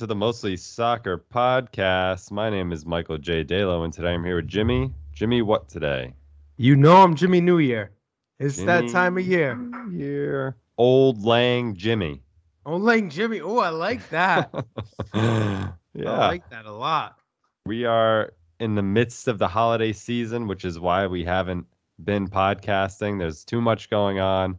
to the Mostly Soccer Podcast. My name is Michael J. Dalo, and today I'm here with Jimmy. Jimmy, what today? You know I'm Jimmy New Year. It's that time of year. Here, Old Lang Jimmy. Oh, Lang Jimmy. Oh, I like that. yeah, I like that a lot. we are in the midst of the holiday season, which is why we haven't been podcasting. There's too much going on,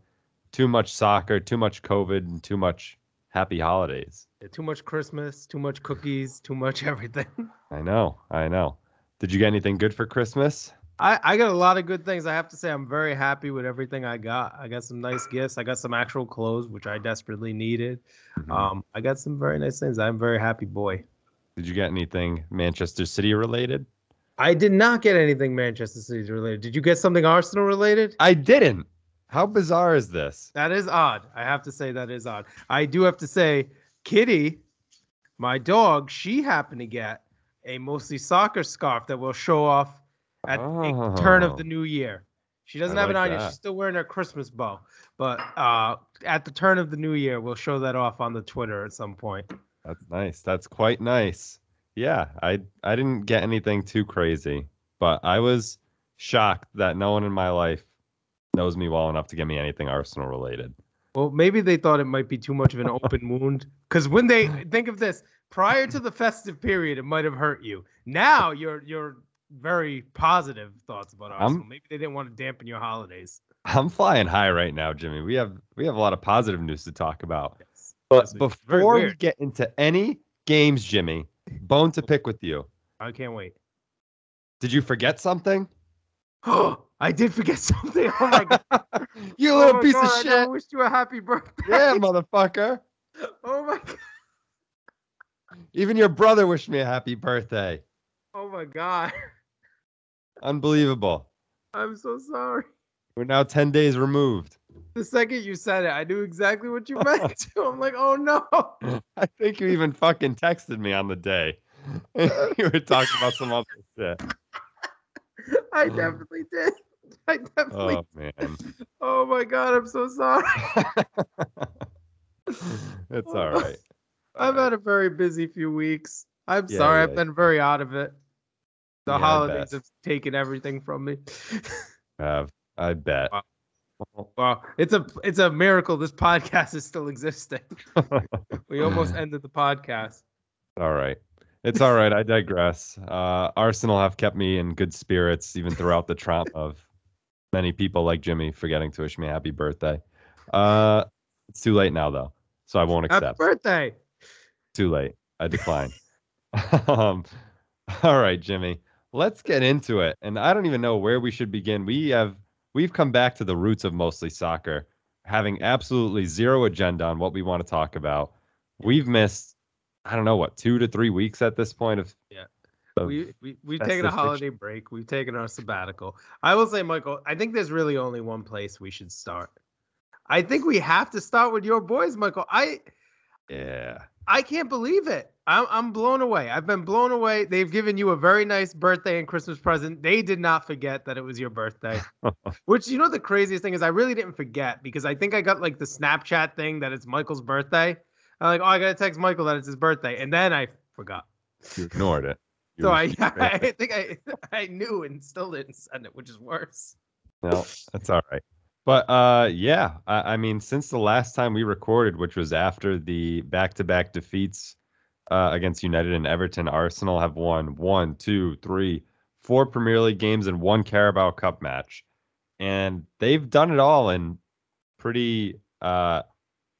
too much soccer, too much COVID, and too much happy holidays. Too much Christmas, too much cookies, too much everything. I know, I know. Did you get anything good for Christmas? I, I got a lot of good things. I have to say, I'm very happy with everything I got. I got some nice gifts. I got some actual clothes, which I desperately needed. Mhm. Um, I got some very nice things. I'm a very happy boy. Did you get anything Manchester City related? I did not get anything Manchester City related. Did you get something Arsenal related? I didn't. How bizarre is this? That is odd. I have to say that is odd. I do have to say, Kitty, my dog, she happened to get a mostly soccer scarf that will show off at the turn Oh. of the new year. She doesn't I have it like on yet. She's still wearing her Christmas bow. But uh, at the turn of the new year, we'll show that off on the Twitter at some point. That's nice. That's quite nice. Yeah, I I didn't get anything too crazy, but I was shocked that no one in my life knows me well enough to give me anything Arsenal related. Well, maybe they thought it might be too much of an open wound. Because when they think of this, prior to the festive period, it might have hurt you. Now you're you're very positive thoughts about I'm- Arsenal. maybe they didn't want to dampen your holidays. I'm flying high right now, Jimmy. We have we have a lot of positive news to talk about. Yes. But Yes, before we get into any games, Jimmy, bone to pick with you. I can't wait. Did you forget something? Oh, I did forget something. Oh my god. you Oh little my piece God, of I shit. never wished you a happy birthday. Yeah, motherfucker. Oh my god. Even your brother wished me a happy birthday. Oh my god. Unbelievable. I'm so sorry. We're now 10 days removed. The second you said it, I knew exactly what you meant to. I'm like, oh no. I think you even fucking texted me on the day. you were talking about some other shit. I definitely did. I definitely Oh, man. Oh my god, I'm so sorry. it's all right. I've had a very busy few weeks. I'm Yeah, sorry, yeah. I've been very out of it. The Yeah, holidays have taken everything from me. Uh, I bet. Wow, it's a it's a miracle this podcast is still existing. We almost ended the podcast. all right. It's all right. I digress. Uh, Arsenal have kept me in good spirits even throughout the trauma of many people like Jimmy forgetting to wish me a happy birthday. Uh, it's too late now, though, so I won't accept. Happy birthday. Too late. I decline. um, all right, Jimmy. Let's get into it. And I don't even know where we should begin. We have we've come back to the roots of mostly soccer, having absolutely zero agenda on what we want to talk about. We've missed, I don't know what, two to three weeks at this point of Yeah. of- We, we we've taken a holiday break. We've taken our sabbatical. I will say, Michael, I think there's really only one place we should start. I think we have to start with your boys, Michael. I yeah. I can't believe it. I'm I'm blown away. I've been blown away. They've given you a very nice birthday and Christmas present. They did not forget that it was your birthday. Which you know the craziest thing is I really didn't forget because I think I got like the Snapchat thing that it's Michael's birthday. I'm like, oh, I gotta text Michael that it's his birthday, and then I forgot. You ignored it. You So I I think I I knew and still didn't send it, which is worse. No, that's all right. But uh, yeah, I, I mean, since the last time we recorded, which was after the back-to-back defeats uh, against United and Everton, Arsenal have won one, two, three, four Premier League games and one Carabao Cup match, and they've done it all in pretty uh,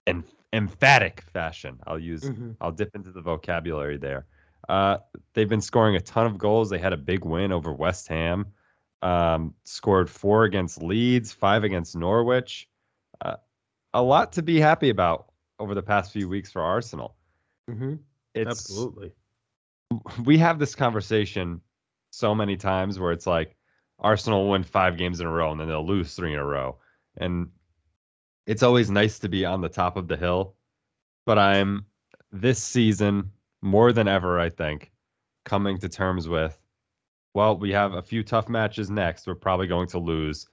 en- emphatic fashion. I'll use I'll dip into the vocabulary there. Uh, they've been scoring a ton of goals. They had a big win over West Ham. Um, scored four against Leeds, five against Norwich. Uh, a lot to be happy about over the past few weeks for Arsenal. Mm-hmm. It's Absolutely. we have this conversation so many times where it's like Arsenal win five games in a row and then they'll lose three in a row. And it's always nice to be on the top of the hill. But I'm this season more than ever, I think, coming to terms with well, we have a few tough matches next. We're probably going to lose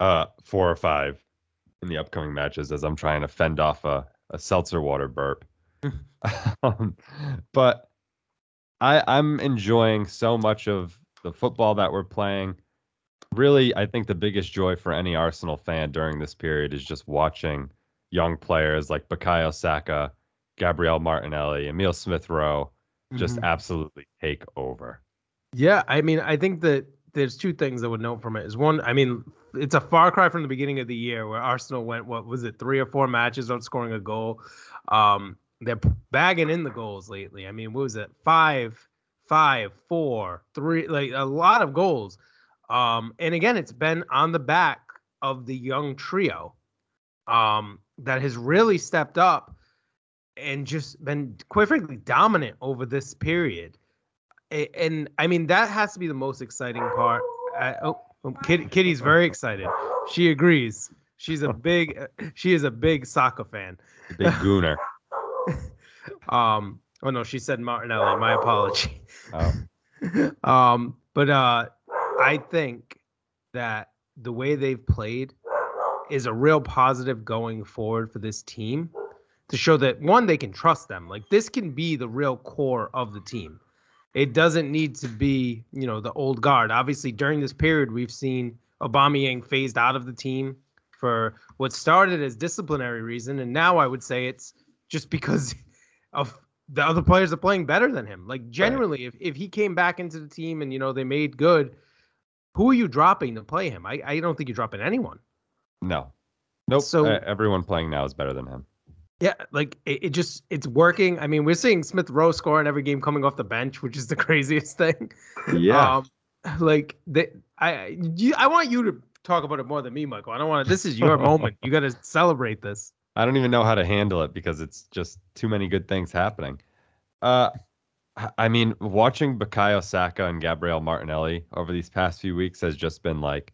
uh four or five in the upcoming matches as I'm trying to fend off a, a seltzer water burp. um, but I I'm enjoying so much of the football that we're playing. Really, I think the biggest joy for any Arsenal fan during this period is just watching young players like Bukayo Saka, Gabriel Martinelli, Emil Smith Rowe just mm-hmm. absolutely take over. Yeah, I mean, I think that there's two things I would note from it. Is one, I mean, it's a far cry from the beginning of the year where Arsenal went what was it, three or four matches without scoring a goal. Um, they're bagging in the goals lately. I mean, what was it? Five, five, four, three, like a lot of goals. Um, and again, it's been on the back of the young trio um, that has really stepped up and just been, quite frankly, dominant over this period. And, and I mean, that has to be the most exciting part. Uh, oh, oh Kitty, Kitty's very excited. She agrees. She's a big, she is a big soccer fan. Big gooner. um. Oh no, she said Martinelli. My apology. Oh. um. But uh, I think that the way they've played is a real positive going forward for this team to show that one they can trust them. Like this can be the real core of the team. It doesn't need to be, you know, the old guard. Obviously, during this period, we've seen Aubameyang phased out of the team for what started as disciplinary reason, and now I would say it's just because of the other players are playing better than him. Like genuinely, right. if, if he came back into the team and you know they made good, who are you dropping to play him? I, I don't think you're dropping anyone. No. Nope. So uh, everyone playing now is better than him. Yeah, like it, it, just it's working. I mean, we're seeing Smith Rowe score in every game coming off the bench, which is the craziest thing. Yeah. Um, like they, I you, I want you to talk about it more than me, Michael. I don't want to. This is your moment. You got to celebrate this. I don't even know how to handle it because it's just too many good things happening. Uh, I mean, watching Bukayo Saka and Gabriel Martinelli over these past few weeks has just been like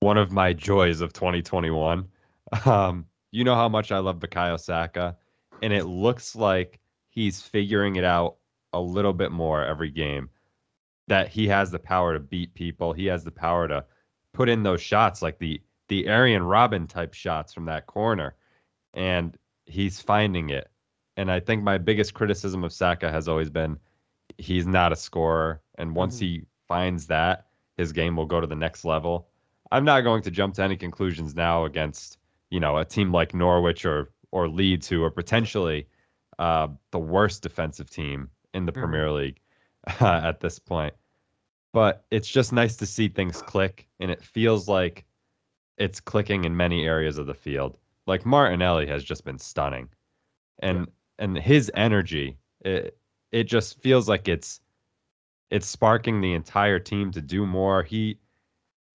one of my joys of 2021. Um, you know how much I love Bukayo Saka, and it looks like he's figuring it out a little bit more every game. That he has the power to beat people. He has the power to put in those shots like the the Arjen Robben type shots from that corner and he's finding it. And I think my biggest criticism of Saka has always been he's not a scorer. And once mm-hmm. he finds that, his game will go to the next level. I'm not going to jump to any conclusions now against, you know, a team like Norwich or or Leeds, who are potentially uh, the worst defensive team in the mm-hmm. Premier League uh, at this point. But it's just nice to see things click, and it feels like it's clicking in many areas of the field like Martinelli has just been stunning, and. And his energy it it just feels like it's it's sparking the entire team to do more. He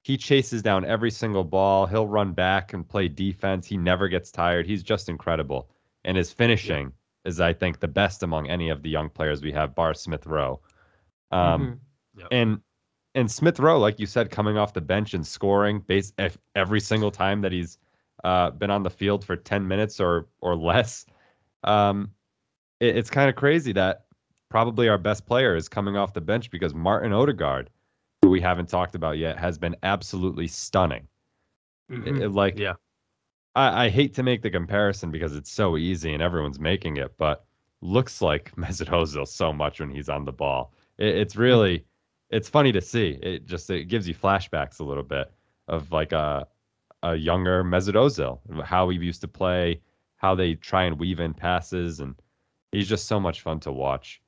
he chases down every single ball. He'll run back and play defense. He never gets tired. He's just incredible, and his finishing is, I think, the best among any of the young players we have, bar Smith Rowe. Um, mm-hmm. yep. and and Smith Rowe, like you said, coming off the bench and scoring base every single time that he's uh, been on the field for 10 minutes or or less. Um, it, it's kind of crazy that probably our best player is coming off the bench because Martin Odegaard, who we haven't talked about yet, has been absolutely stunning. Mm-hmm. It, it, like, yeah, I, I hate to make the comparison because it's so easy and everyone's making it, but looks like Mesut Ozil so much when he's on the ball. It, it's really, it's funny to see. It just it gives you flashbacks a little bit of like a a younger Mesut Ozil, how he used to play, how they try and weave in passes, and he's just so much fun to watch.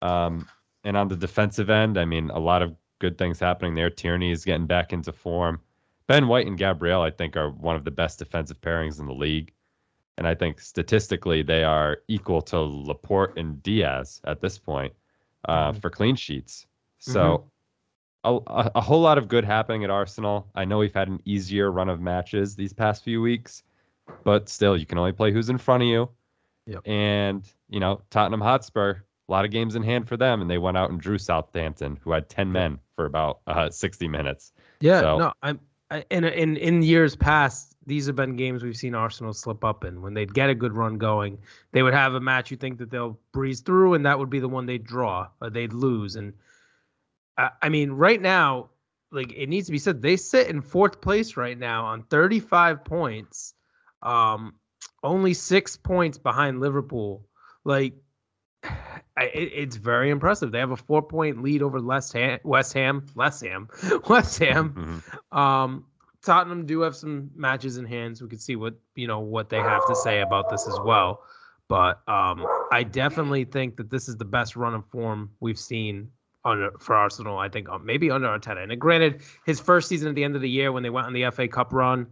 Um, and on the defensive end, I mean, a lot of good things happening there. Tierney is getting back into form. Ben White and Gabriel, I think, are one of the best defensive pairings in the league. And I think statistically, they are equal to Laporte and Dias at this point uh, mm-hmm. for clean sheets. So mm-hmm a, a, whole lot of good happening at Arsenal. I know we've had an easier run of matches these past few weeks, but still, you can only play who's in front of you. Yep. And, you know, Tottenham Hotspur, a lot of games in hand for them, and they went out and drew Southampton, who had 10 men for about uh, 60 minutes. Yeah, so, no, I'm. in, in in years past, these have been games we've seen Arsenal slip up in. When they'd get a good run going, they would have a match you think that they'll breeze through, and that would be the one they'd draw or they'd lose. And I mean, right now, like it needs to be said, they sit in fourth place right now on 35 points, um, only six points behind Liverpool, Like, I, it, it's very impressive. They have a four point lead over West Ham, West Ham, West Ham, West Ham. Mhm. Um, Tottenham do have some matches in hands. We can see what you know what they have to say about this as well. But um, I definitely think that this is the best run of form we've seen under for Arsenal. I think uh, maybe under Arteta. And granted, his first season at the end of the year when they went on the FA Cup run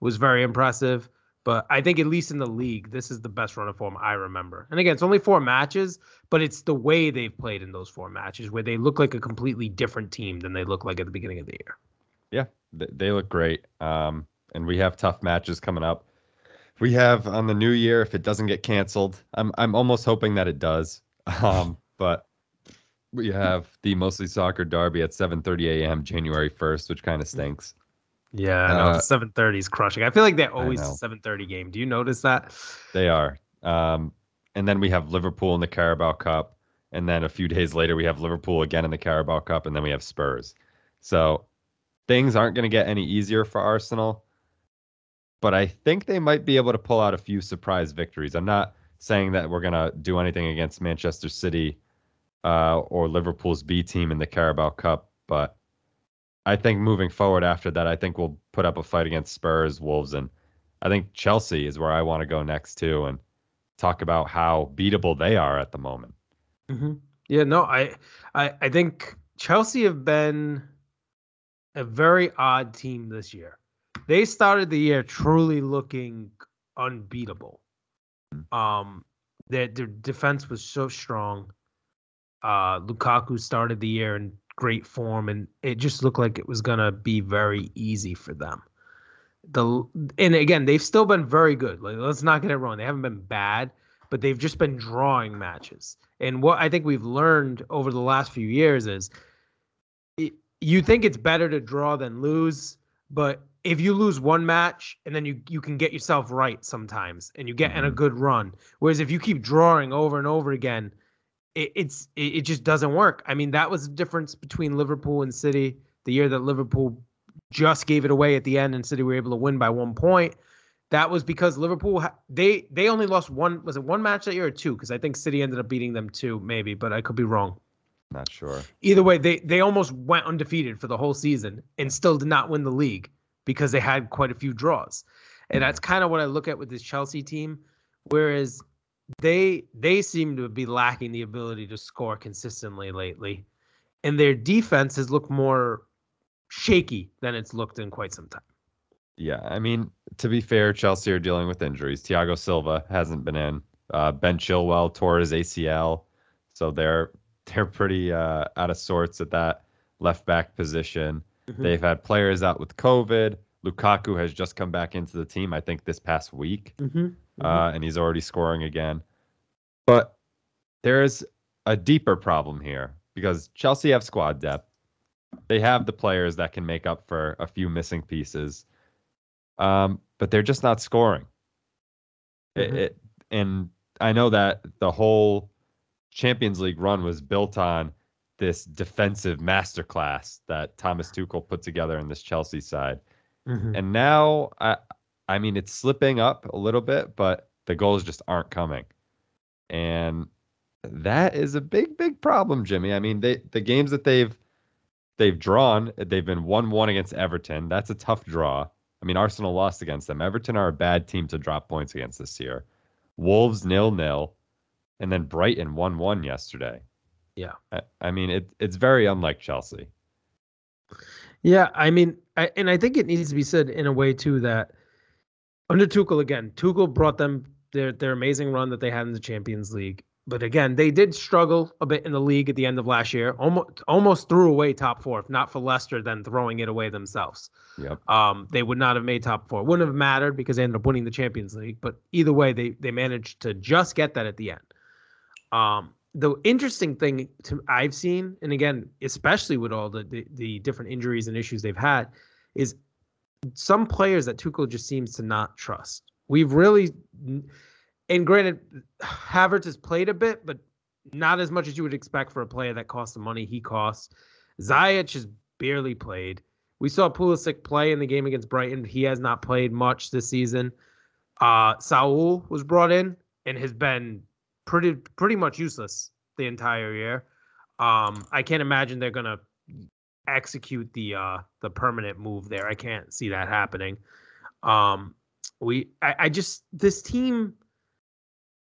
was very impressive. But I think at least in the league, this is the best run of form I remember. And again, it's only four matches, but it's the way they've played in those four matches where they look like a completely different team than they look like at the beginning of the year. Yeah, th- they look great. Um, and we have tough matches coming up. We have on the new year if it doesn't get canceled. I'm I'm almost hoping that it does. Um, but we have the mostly soccer derby at 7:30 a.m. January 1st, which kind of stinks. Yeah, know. Uh, Seven thirty is crushing. I feel like they're always a seven thirty game. Do you notice that? They are. Um, and then we have Liverpool in the Carabao Cup, and then a few days later we have Liverpool again in the Carabao Cup, and then we have Spurs. So things aren't going to get any easier for Arsenal, but I think they might be able to pull out a few surprise victories. I'm not saying that we're going to do anything against Manchester City uh, or Liverpool's B team in the Carabao Cup, but I think moving forward after that, I think we'll put up a fight against Spurs, Wolves, and I think Chelsea is where I want to go next too, and talk about how beatable they are at the moment. Mm-hmm. Yeah, no, I, I, I think Chelsea have been a very odd team this year. They started the year truly looking unbeatable. Um, their their defense was so strong. Uh, Lukaku started the year in great form, and it just looked like it was gonna be very easy for them. The and again, they've still been very good. Like, let's not get it wrong; they haven't been bad, but they've just been drawing matches. And what I think we've learned over the last few years is, it, you think it's better to draw than lose, but if you lose one match and then you you can get yourself right sometimes and you get in a Mhm. good run. Whereas if you keep drawing over and over again, it, it's it, it just doesn't work. I mean, that was the difference between Liverpool and City the year that Liverpool just gave it away at the end and City were able to win by one point. That was because Liverpool they they only lost one was it one match that year or two? Because I think City ended up beating them two maybe, but I could be wrong. Not sure. Either way, they they almost went undefeated for the whole season and still did not win the league because they had quite a few draws. And that's mm-hmm. kind of what I look at with this Chelsea team. Whereas they they seem to be lacking the ability to score consistently lately. And their defense has looked more shaky than it's looked in quite some time. Yeah, I mean, to be fair, Chelsea are dealing with injuries. Thiago Silva hasn't been in. Uh, ben Chilwell tore his ACL, so they're they're pretty uh, out of sorts at that left back position. Mhm. They've had players out with COVID. Lukaku has just come back into the team, I think, this past week, Mm-hmm. uh, and he's already scoring again. But there's a deeper problem here because Chelsea have squad depth. They have the players that can make up for a few missing pieces, um, but they're just not scoring. It- Mhm. it- and I know that the whole Champions League run was built on this defensive masterclass that Thomas Tuchel put together in this Chelsea side. Mm-hmm. And now, I, I mean, it's slipping up a little bit, but the goals just aren't coming. And that is a big, big problem, Jimmy. I mean, they the games that they've they've drawn, they've been one one against Everton. That's a tough draw. I mean, Arsenal lost against them. Everton are a bad team to drop points against this year. Wolves nil nil, and then Brighton one one yesterday. Yeah. I, I mean, it it's very unlike Chelsea. Yeah, I mean, I, and I think it needs to be said in a way too that under Tuchel again, Tuchel brought them their their amazing run that they had in the Champions League. But again, they did struggle a bit in the league at the end of last year. Almost almost threw away top four, if not for Leicester, then throwing it away themselves. Yep. Um, they would not have made top four. Wouldn't have mattered because they ended up winning the Champions League. But either way, they they managed to just get that at the end. Um, the interesting thing to I've seen, and again, especially with all the, the the different injuries and issues they've had, is some players that Tuchel just seems to not trust. We've really, and granted, Havertz has played a bit, but not as much as you would expect for a player that costs the money he costs. Ziyech has barely played. We saw Pulisic play in the game against Brighton. He has not played much this season. Uh, Saul was brought in and has been pretty pretty much useless the entire year. Um, I can't imagine they're gonna execute the uh the permanent move there. I can't see that happening. Um, we I, I just this team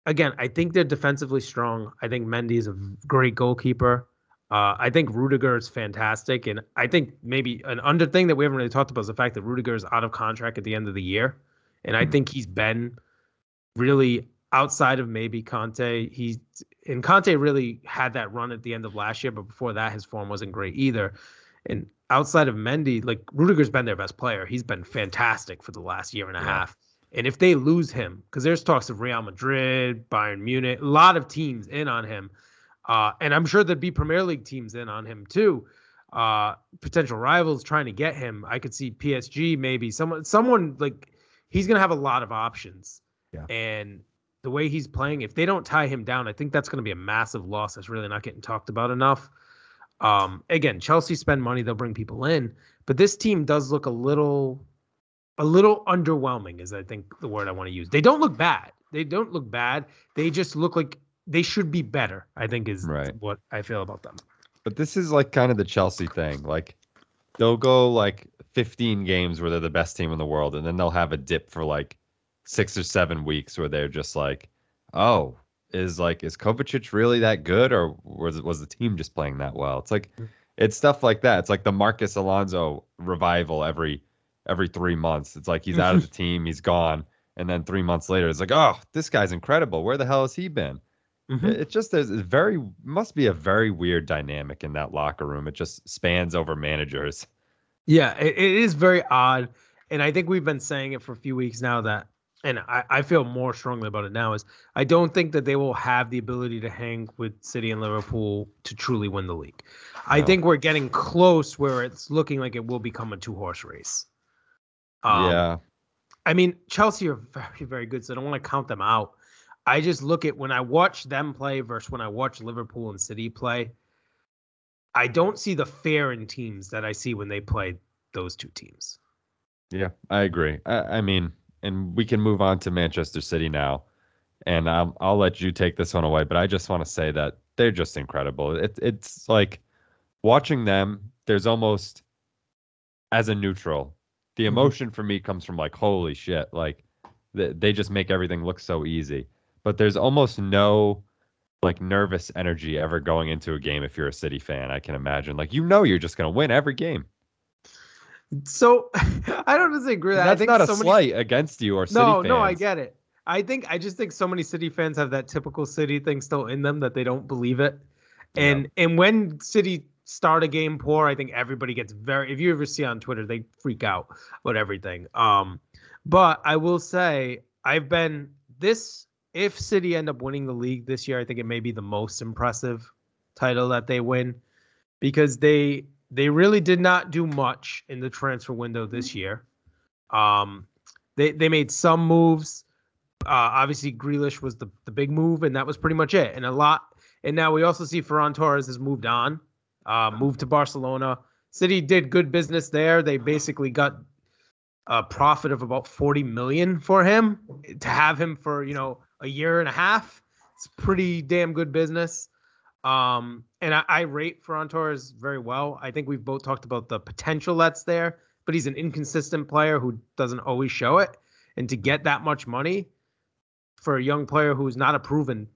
again, I think they're defensively strong. I think Mendy is a great goalkeeper. Uh, I think Rudiger is fantastic, and I think maybe an under thing that we haven't really talked about is the fact that Rudiger is out of contract at the end of the year, and I hmm. think he's been really outside of maybe Kanté. He's and Kanté really had that run at the end of last year, but before that, his form wasn't great either. And outside of Mendy, like Rudiger's been their best player. He's been fantastic for the last year and a yeah. half. And if they lose him, because there's talks of Real Madrid, Bayern Munich, a lot of teams in on him. Uh, and I'm sure there'd be Premier League teams in on him too. Uh, potential rivals trying to get him. I could see PSG maybe someone someone like he's gonna have a lot of options. Yeah. And the way he's playing, if they don't tie him down, I think that's gonna be a massive loss that's really not getting talked about enough. Um, again, Chelsea spend money, they'll bring people in, but this team does look a little a little underwhelming is I think the word I want to use. They don't look bad. They don't look bad. They just look like they should be better. I think is right. what I feel about them. But this is like kind of the Chelsea thing. Like they'll go like 15 games where they're the best team in the world and then they'll have a dip for like 6 or 7 weeks where they're just like, "Oh, is like is Kovacic really that good or was was the team just playing that well?" It's like mm. it's stuff like that. It's like the Marcos Alonso revival every every three months. It's like he's out of the team, he's gone, and then three months later, it's like, oh, this guy's incredible. Where the hell has he been? Mm-hmm. It, it just is very must be a very weird dynamic in that locker room. It just spans over managers. Yeah, it, it is very odd, and I think we've been saying it for a few weeks now that. And I, I feel more strongly about it now is I don't think that they will have the ability to hang with City and Liverpool to truly win the league. No. I think we're getting close where it's looking like it will become a two horse race. Um, yeah. I mean, Chelsea are very, very good, so I don't want to count them out. I just look at when I watch them play versus when I watch Liverpool and City play. I don't see the fear in teams that I see when they play those two teams. Yeah, I agree. I, I mean, and we can move on to Manchester City now, and I'll, I'll let you take this one away. But I just want to say that they're just incredible. It, it's like watching them. There's almost as a neutral, the mm-hmm. emotion for me comes from like holy shit like they, they just make everything look so easy but there's almost no like nervous energy ever going into a game if you're a city fan i can imagine like you know you're just going to win every game so i don't disagree that's I think not so a many... slight against you or city no fans. no i get it i think i just think so many city fans have that typical city thing still in them that they don't believe it and yeah. and when city start a game poor, I think everybody gets very. If you ever see on Twitter, they freak out about everything. Um, but I will say I've been this. If City end up winning the league this year, I think it may be the most impressive title that they win because they they really did not do much in the transfer window this year. Um, they they made some moves. Uh, obviously, Grealish was the the big move, and that was pretty much it. And a lot. And now we also see Ferran Torres has moved on uh, moved to Barcelona. City did good business there. They basically got a profit of about 40 million for him to have him for, you know, a year and a half. It's pretty damn good business. Um, and I, I rate Ferran Torres very well. I think we've both talked about the potential that's there, but he's an inconsistent player who doesn't always show it. And to get that much money for a young player who's not a proven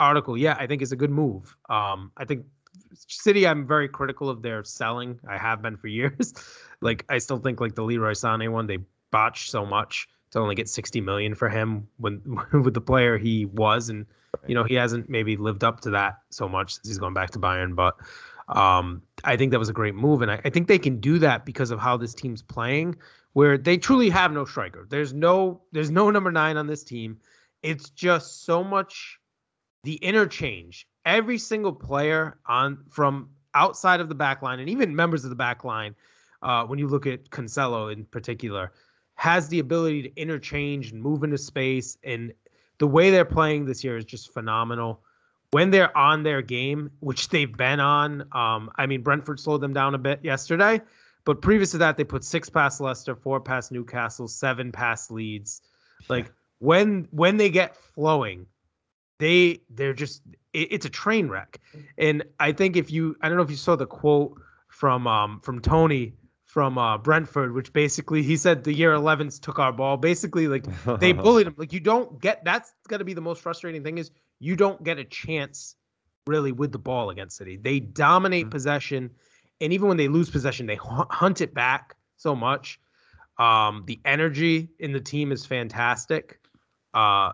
article yet, I think is a good move. Um, I think City, I'm very critical of their selling. I have been for years. like I still think like the Leroy Sané one, they botched so much to only get 60 million for him when with the player he was, and you know he hasn't maybe lived up to that so much since he's gone back to Bayern. But um, I think that was a great move, and I, I think they can do that because of how this team's playing, where they truly have no striker. There's no there's no number nine on this team. It's just so much the interchange every single player on from outside of the back line and even members of the back line, uh, when you look at Cancelo in particular, has the ability to interchange and move into space. And the way they're playing this year is just phenomenal. When they're on their game, which they've been on, um, I mean, Brentford slowed them down a bit yesterday, but previous to that, they put six past Leicester, four past Newcastle, seven past Leeds. Like when when they get flowing, they they're just it, it's a train wreck. And I think if you I don't know if you saw the quote from um from Toney from uh, Brentford, which basically he said the year 11s took our ball. Basically, like they bullied him. Like you don't get that's going to be the most frustrating thing is you don't get a chance really with the ball against City. They dominate mm-hmm. possession, and even when they lose possession, they hunt it back so much. Um, the energy in the team is fantastic. Uh,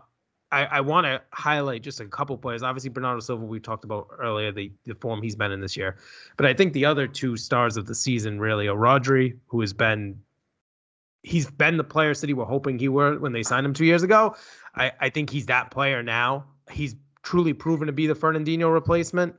I, I want to highlight just a couple players. Obviously, Bernardo Silva, we talked about earlier, the, the form he's been in this year. But I think the other two stars of the season really are Rodri, who has been he's been the player City were hoping he were when they signed him two years ago. I, I think he's that player now. He's truly proven to be the Fernandinho replacement.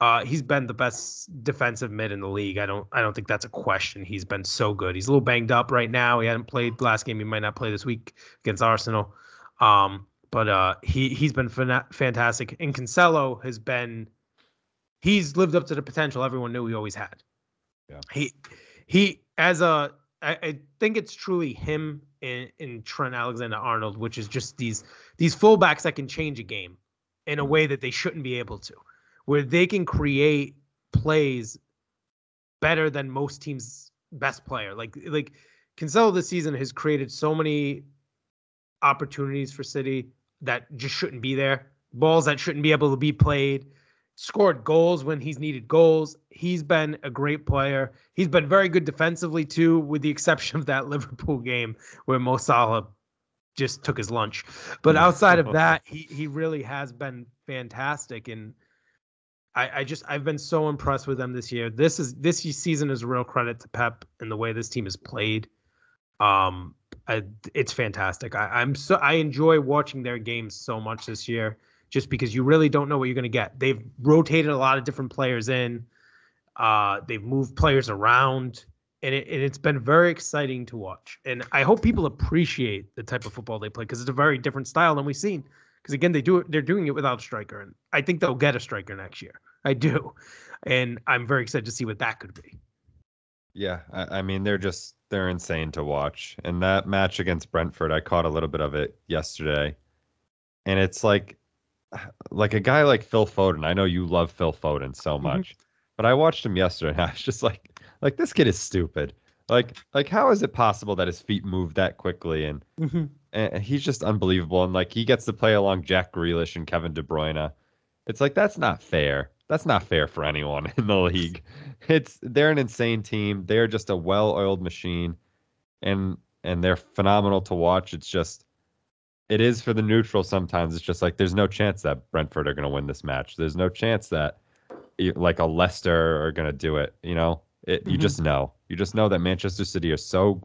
Uh, he's been the best defensive mid in the league. I don't I don't think that's a question. He's been so good. He's a little banged up right now. He hadn't played last game. He might not play this week against Arsenal. Um, but uh, he he's been fantastic. And Cancelo has been he's lived up to the potential everyone knew he always had. Yeah. He he as a I, I think it's truly him in, in Trent Alexander Arnold, which is just these these fullbacks that can change a game in a way that they shouldn't be able to, where they can create plays better than most teams' best player. Like like Cancelo this season has created so many opportunities for City that just shouldn't be there, balls that shouldn't be able to be played, scored goals when he's needed goals. He's been a great player. He's been very good defensively too, with the exception of that Liverpool game where Mo Salah just took his lunch. But outside of that, he he really has been fantastic and. I, I just I've been so impressed with them this year. This is this season is a real credit to Pep and the way this team has played. Um, It's fantastic. I, am so I enjoy watching their games so much this year, just because you really don't know what you're going to get. They've rotated a lot of different players in. Uh, they've moved players around, and, it, and it's been very exciting to watch. And I hope people appreciate the type of football they play because it's a very different style than we've seen. Because again, they do. They're doing it without a striker, and I think they'll get a striker next year. I do, and I'm very excited to see what that could be. Yeah, I, I mean they're just they're insane to watch. And that match against Brentford, I caught a little bit of it yesterday. And it's like like a guy like Phil Foden. I know you love Phil Foden so mm-hmm. much. Mm-hmm. But I watched him yesterday and I was just like like this kid is stupid. Like like how is it possible that his feet move that quickly and mm-hmm. and he's just unbelievable and like he gets to play along Jack Grealish and Kevin De Bruyne. It's like that's not fair. That's not fair for anyone in the league. It's they're an insane team. They're just a well-oiled machine, and and they're phenomenal to watch. It's just it is for the neutral sometimes. It's just like there's no chance that Brentford are going to win this match. There's no chance that like a Leicester are going to do it. You know, it, mm-hmm. you just know. You just know that Manchester City are so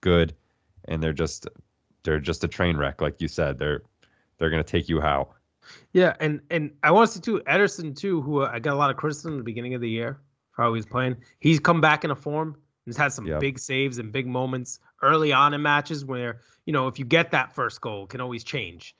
good, and they're just they're just a train wreck, like you said. They're they're going to take you out. Yeah, and and I want to see too Ederson too, who uh, I got a lot of criticism at the beginning of the year for how he's playing. He's come back in a form. He's had some big saves and big moments early on in matches where you know if you get that first goal, can always change.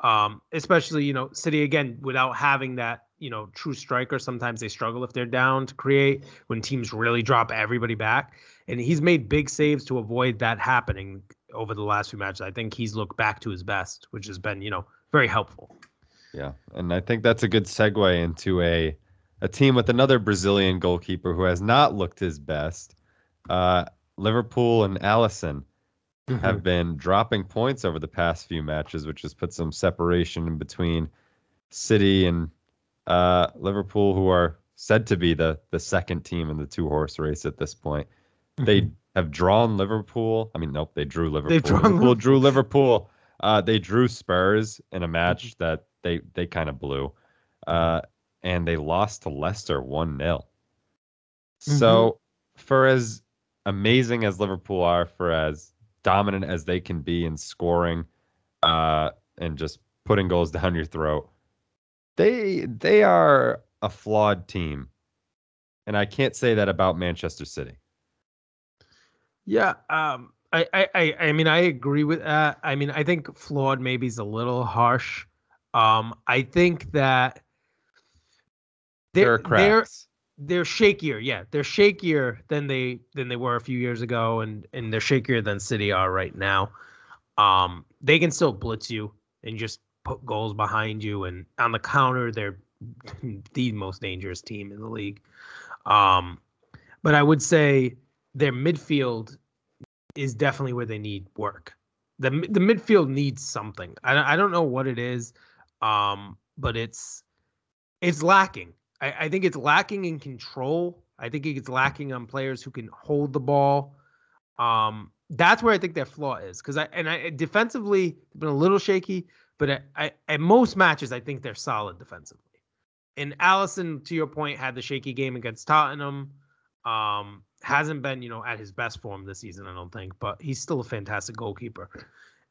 Um, especially you know City again without having that you know true striker. Sometimes they struggle if they're down to create when teams really drop everybody back. And he's made big saves to avoid that happening over the last few matches. I think he's looked back to his best, which has been you know very helpful. Yeah, and I think that's a good segue into a a team with another Brazilian goalkeeper who has not looked his best. Uh, Liverpool and Alisson mm-hmm. have been dropping points over the past few matches, which has put some separation in between City and uh, Liverpool, who are said to be the the second team in the two horse race at this point. Mm-hmm. They have drawn Liverpool. I mean, nope, they drew Liverpool. They've drawn Liverpool drew Liverpool. Uh, they drew Spurs in a match mm-hmm. that they they kind of blew, uh, and they lost to Leicester one 0 mm-hmm. So for as amazing as Liverpool are, for as dominant as they can be in scoring, uh, and just putting goals down your throat, they they are a flawed team, and I can't say that about Manchester City. Yeah, um, I, I, I mean, I agree with that. I mean, I think flawed maybe is a little harsh. Um, I think that they're they're they're shakier. Yeah, they're shakier than they than they were a few years ago, and and they're shakier than City are right now. Um, they can still blitz you and just put goals behind you, and on the counter, they're the most dangerous team in the league. Um, but I would say their midfield is definitely where they need work. the The midfield needs something. I I don't know what it is, um, but it's it's lacking. I, I think it's lacking in control. I think it's lacking on players who can hold the ball. Um, that's where I think their flaw is. Because I and I defensively been a little shaky, but I, I, at most matches I think they're solid defensively. And Alisson, to your point, had the shaky game against Tottenham. Um, hasn't been, you know, at his best form this season, I don't think, but he's still a fantastic goalkeeper.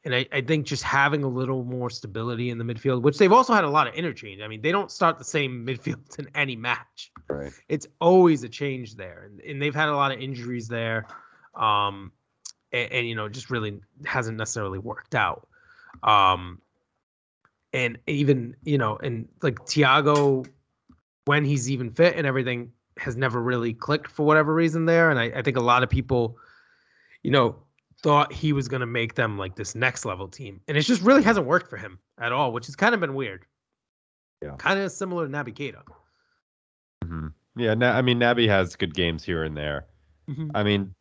And I, I think just having a little more stability in the midfield, which they've also had a lot of interchange. I mean, they don't start the same midfield in any match. Right. It's always a change there. And, and they've had a lot of injuries there. Um, and, and, you know, just really hasn't necessarily worked out. Um, and even, you know, and like Thiago, when he's even fit and everything, has never really clicked for whatever reason there. And I, I think a lot of people, you know, thought he was going to make them like this next level team. And it just really hasn't worked for him at all, which has kind of been weird. Yeah. Kind of similar to Naby Keita. Mm-hmm. Yeah. Na- I mean, Naby has good games here and there. Mm-hmm. I mean,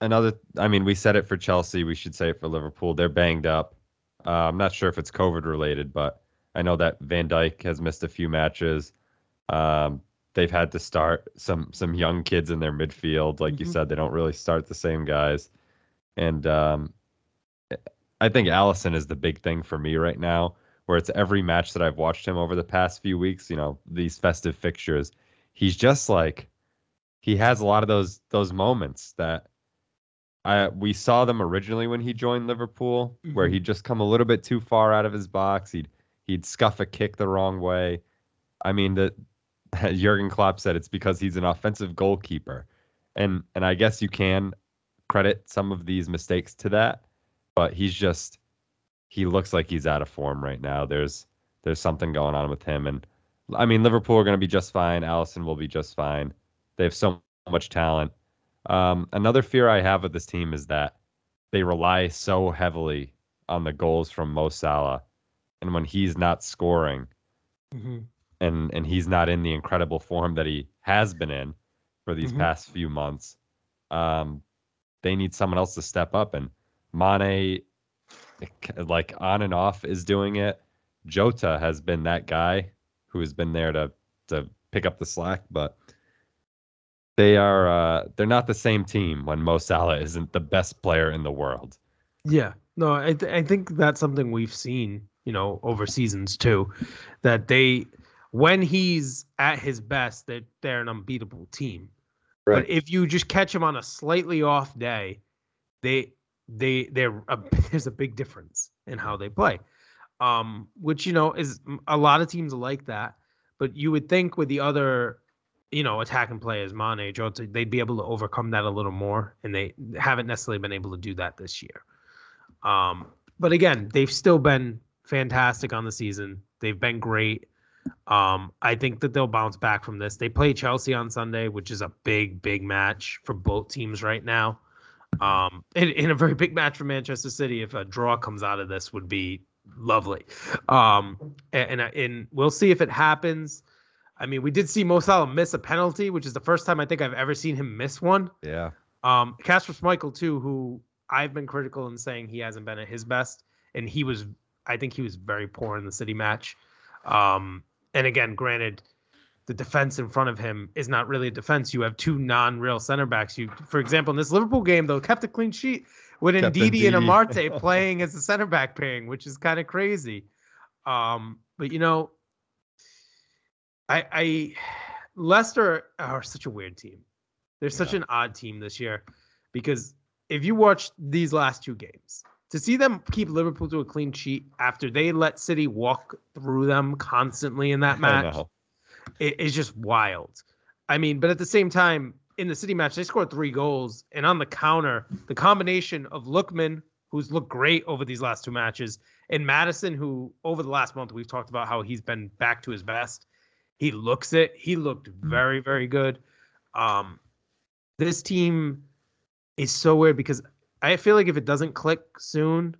another, I mean, we said it for Chelsea. We should say it for Liverpool. They're banged up. Uh, I'm not sure if it's COVID related, but I know that Van Dijk has missed a few matches. Um, they've had to start some some young kids in their midfield. Like mm-hmm. you said, they don't really start the same guys. And um, I think Alisson is the big thing for me right now, where it's every match that I've watched him over the past few weeks, you know, these festive fixtures, he's just like he has a lot of those those moments that I we saw them originally when he joined Liverpool, mm-hmm. where he'd just come a little bit too far out of his box. He'd he'd scuff a kick the wrong way. I mean, the Jurgen Klopp said it's because he's an offensive goalkeeper, and and I guess you can credit some of these mistakes to that, but he's just he looks like he's out of form right now. There's there's something going on with him, and I mean Liverpool are going to be just fine. Alisson will be just fine. They have so much talent. Um, another fear I have with this team is that they rely so heavily on the goals from Mo Salah, and when he's not scoring, mm-hmm. and and he's not in the incredible form that he has been in for these mm-hmm. past few months, um, they need someone else to step up. And Mane, like on and off, is doing it. Jota has been that guy who has been there to to pick up the slack, but they are uh, they're not the same team when Mo Salah isn't the best player in the world. Yeah, no, I th- I think that's something we've seen, you know, over seasons too, that they when he's at his best, that they're, they're an unbeatable team. Right. But if you just catch them on a slightly off day, they they they're a, there's a big difference in how they play. Um, which you know is a lot of teams like that. But you would think with the other, you know, attacking players, Mane, Jota, they'd be able to overcome that a little more, and they haven't necessarily been able to do that this year. Um, but again, they've still been fantastic on the season. They've been great. Um, I think that they'll bounce back from this. They play Chelsea on Sunday, which is a big, big match for both teams right now. Um, and, and a very big match for Manchester City. If a draw comes out of this, would be lovely. Um, and, and and we'll see if it happens. I mean, we did see Mo Salah miss a penalty, which is the first time I think I've ever seen him miss one. Yeah. Um, Kasper Schmeichel too, who I've been critical in saying he hasn't been at his best, and he was. I think he was very poor in the City match. Um, and again, granted, the defense in front of him is not really a defense. You have two non-real center backs. You, for example, in this Liverpool game, though, kept a clean sheet with Ndidi and Amartey playing as a center back pairing, which is kind of crazy. Um, but you know, I, I Leicester are such a weird team. They're such yeah. an odd team this year because if you watch these last two games, to see them keep Liverpool to a clean sheet after they let City walk through them constantly in that match it is just wild. I mean, but at the same time, in the City match, they scored three goals, and on the counter, the combination of Lookman, who's looked great over these last two matches, and Maddison, who over the last month we've talked about how he's been back to his best. He looks it. He looked very, very good. Um, this team is so weird because I feel like if it doesn't click soon,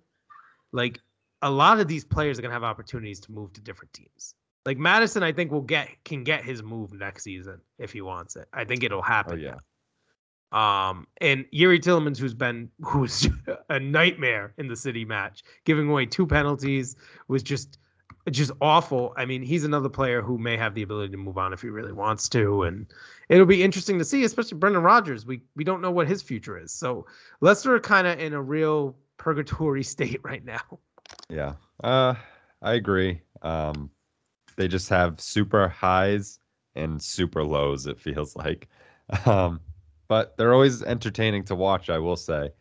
like a lot of these players are going to have opportunities to move to different teams. Like Maddison, I think will get can get his move next season if he wants it. I think it'll happen. Oh yeah. Um, and Youri Tielemans, who's been who's a nightmare in the city match, giving away two penalties, was just just awful. I mean, he's another player who may have the ability to move on if he really wants to, and it'll be interesting to see, especially Brendan Rodgers. We we don't know what his future is, so Leicester are kind of in a real purgatory state right now. Yeah, uh, I agree. Um, they just have super highs and super lows. It feels like. Um, but they're always entertaining to watch. I will say.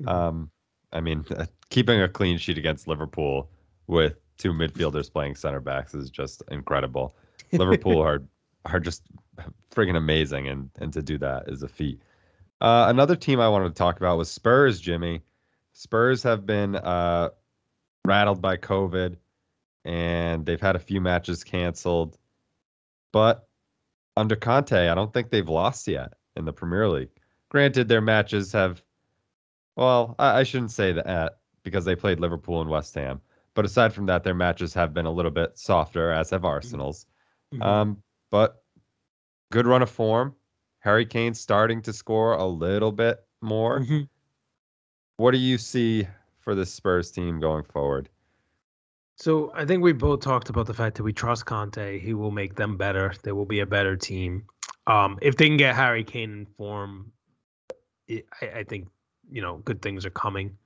Mm-hmm. Um, I mean, keeping a clean sheet against Liverpool with two midfielders playing center backs is just incredible. Liverpool are are just friggin' amazing, and and to do that is a feat. Uh, another team I wanted to talk about was Spurs. Jimmy, Spurs have been uh, rattled by COVID, and they've had a few matches canceled. But under Conte, I don't think they've lost yet in the Premier League. Granted, their matches have, well, I, I shouldn't say that because they played Liverpool and West Ham. But aside from that, their matches have been a little bit softer, as have Arsenal's. Mhm. Um, but good run of form. Harry Kane starting to score a little bit more. Mhm. What do you see for the Spurs team going forward? So I think we both talked about the fact that we trust Conte. He will make them better. They will be a better team. Um, if they can get Harry Kane in form, I, I think you know good things are coming.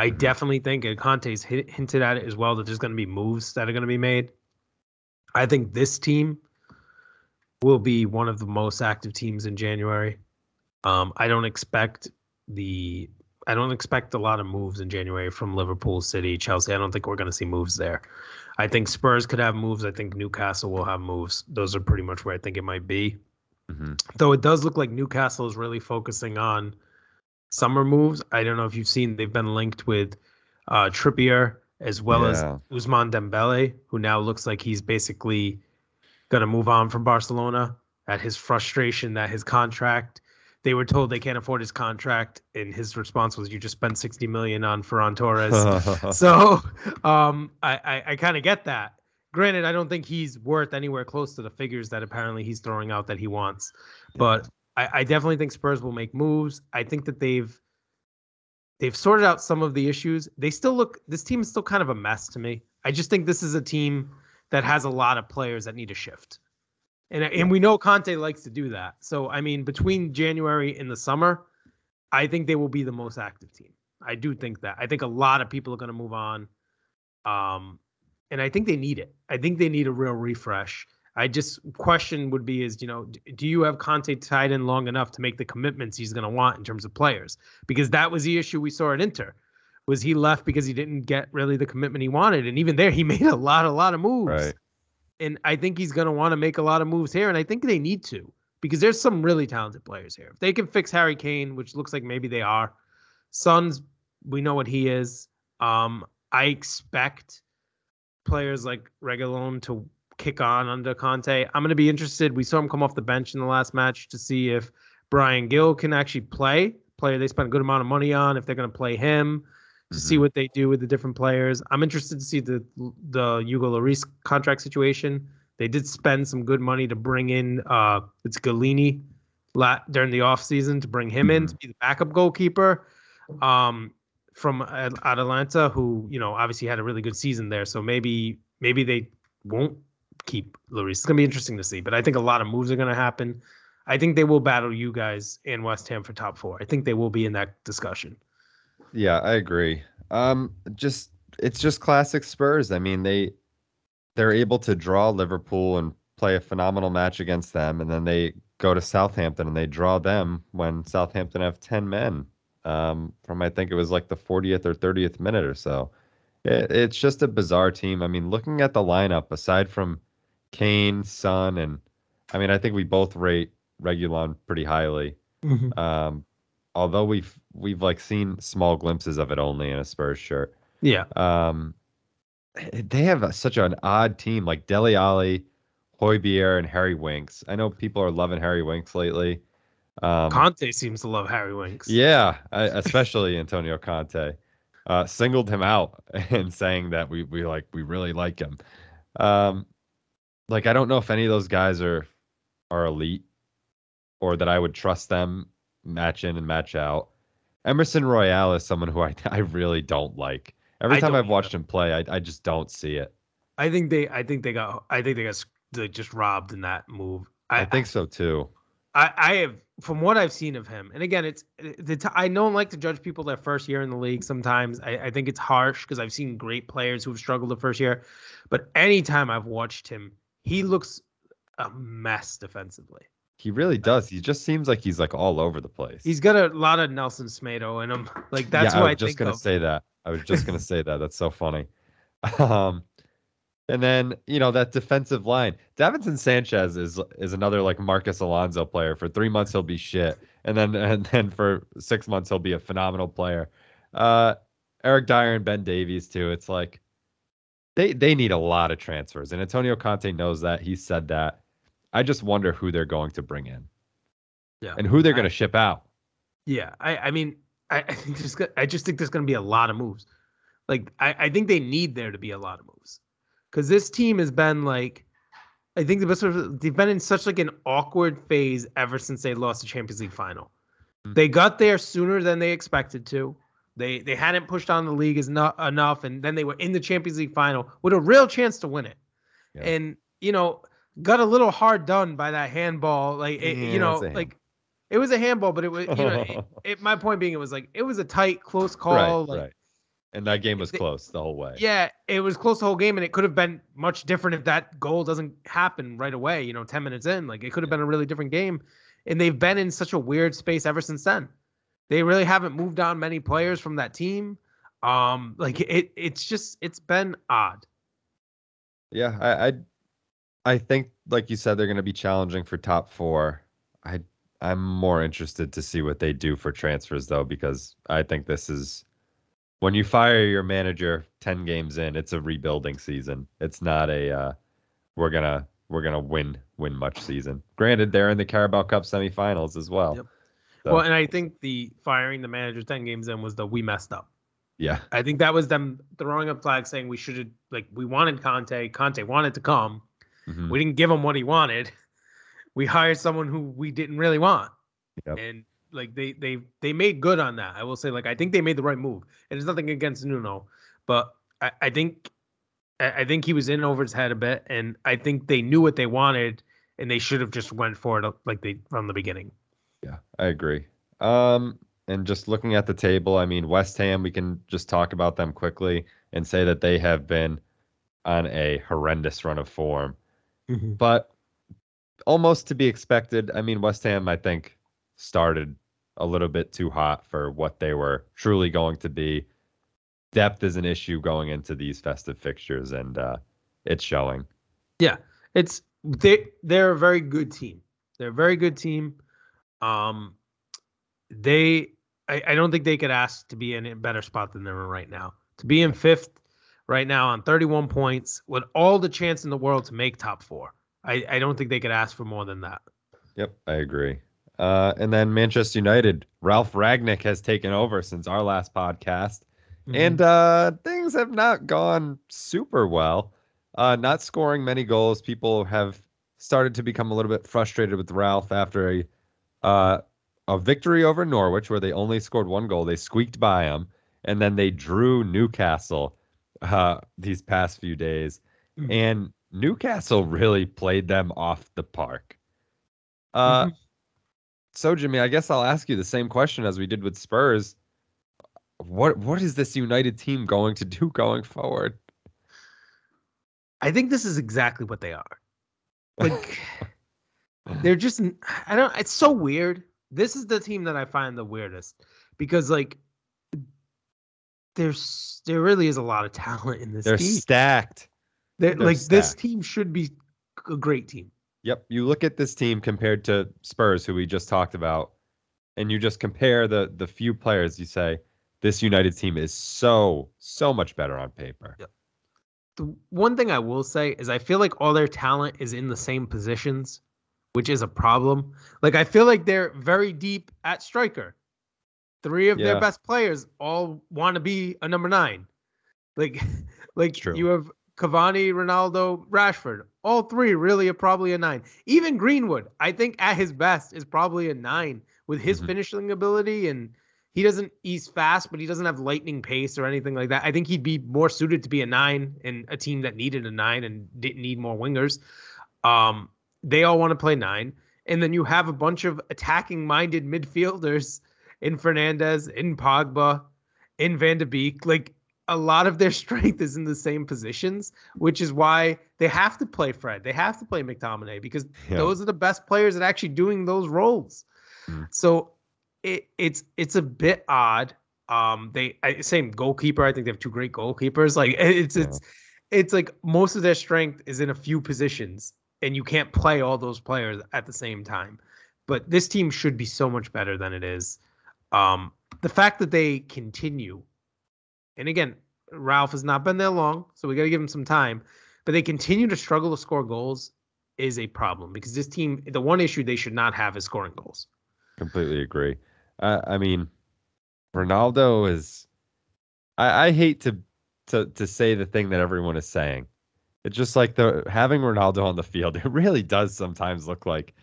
I definitely think, and Conte's hit, hinted at it as well, that there's going to be moves that are going to be made. I think this team will be one of the most active teams in January. Um, I don't expect the I don't expect a lot of moves in January from Liverpool, City, Chelsea. I don't think we're going to see moves there. I think Spurs could have moves. I think Newcastle will have moves. Those are pretty much where I think it might be. hmm Though it does look like Newcastle is really focusing on summer moves. I don't know if you've seen they've been linked with uh, Trippier as well Yeah. as Ousmane Dembele, who now looks like he's basically going to move on from Barcelona at his frustration that his contract they were told they can't afford his contract and his response was you just spent 60 million on Ferran Torres so um, I, I, I kind of get that. Granted, I don't think he's worth anywhere close to the figures that apparently he's throwing out that he wants. But I, I definitely think Spurs will make moves. I think that they've they've sorted out some of the issues. They still look this team is still kind of a mess to me. I just think this is a team that has a lot of players that need a shift. And and we know Conte likes to do that. So I mean, between January and the summer, I think they will be the most active team. I do think that. I think a lot of people are going to move on. Um, and I think they need it. I think they need a real refresh. I just question would be is you know do you have Conte tied in long enough to make the commitments he's going to want in terms of players? Because that was the issue we saw at Inter. Was he left because he didn't get really the commitment he wanted, and even there he made a lot, a lot of moves. Right. And I think he's going to want to make a lot of moves here, and I think they need to because there's some really talented players here. If they can fix Harry Kane, which looks like maybe they are, Sons, we know what he is. Um, I expect players like Reguilón to kick on under Conte. I'm going to be interested. We saw him come off the bench in the last match to see if Bryan Gil can actually play. Player they spent a good amount of money on. If they're going to play him, to see what they do with the different players. I'm interested to see the the Hugo Lloris contract situation. They did spend some good money to bring in uh it's Gollini la- during the offseason to bring him in to be the backup goalkeeper um from At- Atalanta who, you know, obviously had a really good season there. So maybe maybe they won't keep Lloris. It's going to be interesting to see, but I think a lot of moves are going to happen. I think they will battle you guys and West Ham for top 4. I think they will be in that discussion. Yeah, I agree. Um, just it's just classic Spurs. I mean, they they're able to draw Liverpool and play a phenomenal match against them, and then they go to Southampton and they draw them when Southampton have ten men. Um, from I think it was like the 40th or 30th minute or so. It, it's just a bizarre team. I mean, looking at the lineup, aside from Kane, Son, and I mean, I think we both rate Reguilón pretty highly. Um, although we've we've like seen small glimpses of it only in a Spurs shirt. Yeah. Um, they have a, such an odd team like Dele Alli, Højbjerg, and Harry Winks. I know people are loving Harry Winks lately. Um, Conte seems to love Harry Winks. yeah, I, especially Antonio Conte. uh, singled him out and saying that we we like we really like him. Um, like I don't know if any of those guys are are elite or that I would trust them match in and match out. Emerson Royal is someone who I I really don't like. Every I time I've watched him play, I I just don't see it. I think they I think they got I think they got they just robbed in that move. I, think so too. I, I have from what I've seen of him, and again, it's the t- I don't like to judge people their first year in the league. Sometimes I, I think it's harsh because I've seen great players who've struggled the first year, but anytime I've watched him, he looks a mess defensively. He really does. He just seems like he's like all over the place. He's got a lot of Nelson Semedo in him. Like that's yeah, who I I, just gonna of. say that. I was just gonna say that. That's so funny. Um, and then you know that defensive line, Davinson Sanchez is is another like Marcos Alonso player. For three months he'll be shit, and then and then for six months he'll be a phenomenal player. Uh, Eric Dier and Ben Davies too. It's like they they need a lot of transfers, and Antonio Conte knows that. He said that. I just wonder who they're going to bring in Yeah. and who they're going to ship out. Yeah, I, I mean, I, I think there's, I just think there's going to be a lot of moves. Like, I, I think they need there to be a lot of moves, because this team has been like, I think the best. They've been in such like an awkward phase ever since they lost the Champions League final. Mm. They got there sooner than they expected to. They they hadn't pushed on the league as not enough, and then they were in the Champions League final with a real chance to win it. Yeah. And you know, got a little hard done by that handball. Like it, Yeah, you know, it's a hand- like it was a handball, but it was you know, it, it, my point being, it was like it was a tight, close call. right, like, right. And that game was they- close the whole way. Yeah, it was close the whole game, and it could have been much different if that goal doesn't happen right away. You know, ten minutes in, like it could have been a really different game. And they've been in such a weird space ever since then. They really haven't moved on many players from that team. Um, like it, it's just it's been odd. Yeah, I, I, I think, like you said, they're going to be challenging for top four. I, I'm more interested to see what they do for transfers though, because I think this is when you fire your manager ten games in, it's a rebuilding season. It's not a uh, we're gonna we're gonna win win much season. Granted, they're in the Carabao Cup semifinals as well. Yep. So, Well, and I think the firing the manager ten games in was the we messed up. yeah, I think that was them throwing up flags saying we should have like we wanted Conte. Conte wanted to come. mhm, We didn't give him what he wanted. We hired someone who we didn't really want. Yep. And like they they they made good on that. I will say like I think they made the right move. And it's nothing against Nuno, but I, I think I I think he was in over his head a bit, and I think they knew what they wanted, and they should have just went for it like they from the beginning. Yeah, I agree. Um, and just looking at the table, I mean, West Ham, we can just talk about them quickly and say that they have been on a horrendous run of form, but almost to be expected. I mean, West Ham, I think, started a little bit too hot for what they were truly going to be. Depth is an issue going into these festive fixtures, and uh, it's showing. Yeah, it's they they're a very good team. They're a very good team. Um, they I, I don't think they could ask to be in a better spot than they're in right now. To be in fifth right now on 31 points with all the chance in the world to make top four. I, I don't think they could ask for more than that. Yep, I agree. Uh, and then Manchester United, Ralf Rangnick has taken over since our last podcast. Mm-hmm. and uh, things have not gone super well. Uh, not scoring many goals. People have started to become a little bit frustrated with Ralf after a uh, a victory over Norwich, where they only scored one goal. They squeaked by them, and then they drew Newcastle uh, these past few days, Mhm. and Newcastle really played them off the park. Uh, Mhm. So, Jimmy, I guess I'll ask you the same question as we did with Spurs. What what is this United team going to do going forward? I think this is exactly what they are. Like Uh-huh. they're just I don't it's so weird. This is the team that I find the weirdest because like there's there really is a lot of talent in this They're team. stacked. They're, they're like this team should be a great team. Yep. You look at this team compared to Spurs, who we just talked about, and you just compare the the few players. You say this United team is so so much better on paper. Yep. The one thing I will say is I feel like all their talent is in the same positions, which is a problem. Like I feel like they're very deep at striker. Three of Yeah. their best players all want to be a number nine. Like, like true. you have Cavani, Ronaldo, Rashford. All three really are probably a nine. Even Greenwood, I think at his best is probably a nine with his Mhm. finishing ability and he doesn't he's fast, but he doesn't have lightning pace or anything like that. I think he'd be more suited to be a nine in a team that needed a nine and didn't need more wingers. Um, they all want to play nine. And then you have a bunch of attacking minded midfielders in Fernandes, in Pogba, in Van de Beek. Like a lot of their strength is in the same positions, which is why they have to play Fred. They have to play McTominay because Yeah. those are the best players at actually doing those roles. Mm. So it, it's it's a bit odd. Um, they I, same goalkeeper. I think they have two great goalkeepers. Like it's Yeah. it's it's like most of their strength is in a few positions, and you can't play all those players at the same time. But this team should be so much better than it is. Um, the fact that they continue, and again, Ralf has not been there long, so we got to give him some time. But they continue to struggle to score goals is a problem because this team, the one issue they should not have is scoring goals. Completely agree. Uh, I mean, Ronaldo is. I, I hate to to to say the thing that everyone is saying. It's just like the having Ronaldo on the field. It really does sometimes look like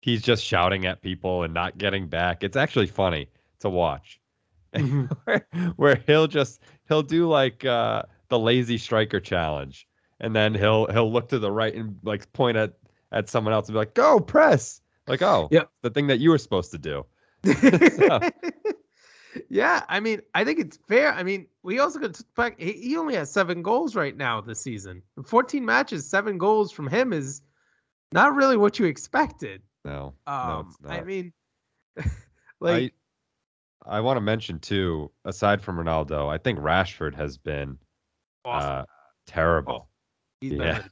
he's just shouting at people and not getting back. It's actually funny to watch. Mhm. where, where he'll just he'll do like uh the lazy striker challenge and then he'll he'll look to the right and like point at at someone else and be like go press like oh yeah, the thing that you were supposed to do yeah, I mean, I think it's fair. I mean, we also got to fact he, he only has seven goals right now this season. In 14 matches, seven goals from him is not really what you expected. no no Um, it's not I mean, like, I I want to mention too aside from Ronaldo I think Rashford has been awesome. uh terrible he's yeah. bad.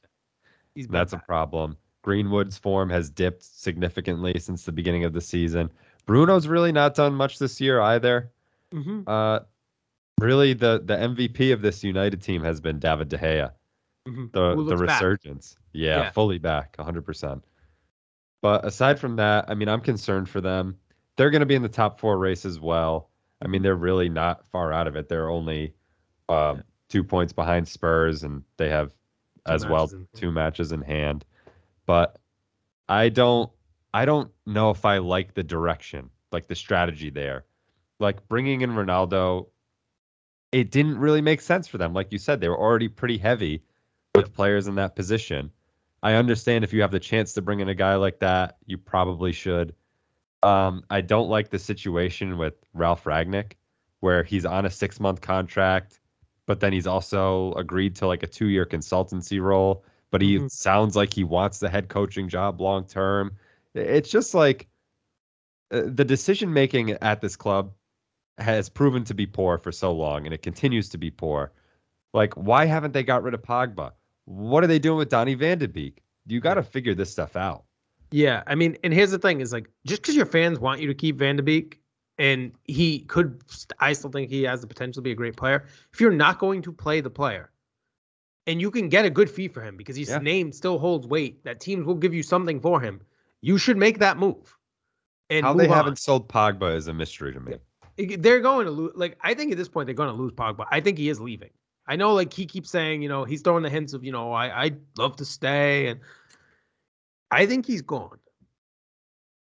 That's a problem. Greenwood's form has dipped significantly since the beginning of the season. Bruno's really not done much this year either. Mhm. Uh, really, the the MVP of this United team has been David De Gea. Mhm. The Who the resurgence, yeah, Yeah. fully back, 100. percent But aside from that, I mean, I'm concerned for them. They're going to be in the top four race as well. I Mm-hmm. mean, they're really not far out of it. They're only um, two points behind Spurs, and they have Two as well two matches in hand. But I don't I don't know if I like the direction, like the strategy there. Like bringing in Ronaldo, it didn't really make sense for them. Like you said, they were already pretty heavy with players in that position. I understand if you have the chance to bring in a guy like that, you probably should. Um, I don't like the situation with Ralf Rangnick, where he's on a six month contract, but then he's also agreed to like a two year consultancy role, but he Mhm. sounds like he wants the head coaching job long term. It's just like uh, the decision making at this club has proven to be poor for so long, and it continues to be poor. Like, why haven't they got rid of Pogba? What are they doing with Donny Van de Beek? You got to figure this stuff out. Yeah, I mean, and here's the thing: is like just because your fans want you to keep Van de Beek, and he could, I still think he has the potential to be a great player. If you're not going to play the player, and you can get a good fee for him because his Yeah. name still holds weight, that teams will give you something for him. You should make that move. And How they on. haven't sold Pogba is a mystery to me. they're going to lose. Like I think at this point they're going to lose Pogba. I think he is leaving. I know, like he keeps saying, you know, he's throwing the hints of, you know, I I'd love to stay, and I think he's gone.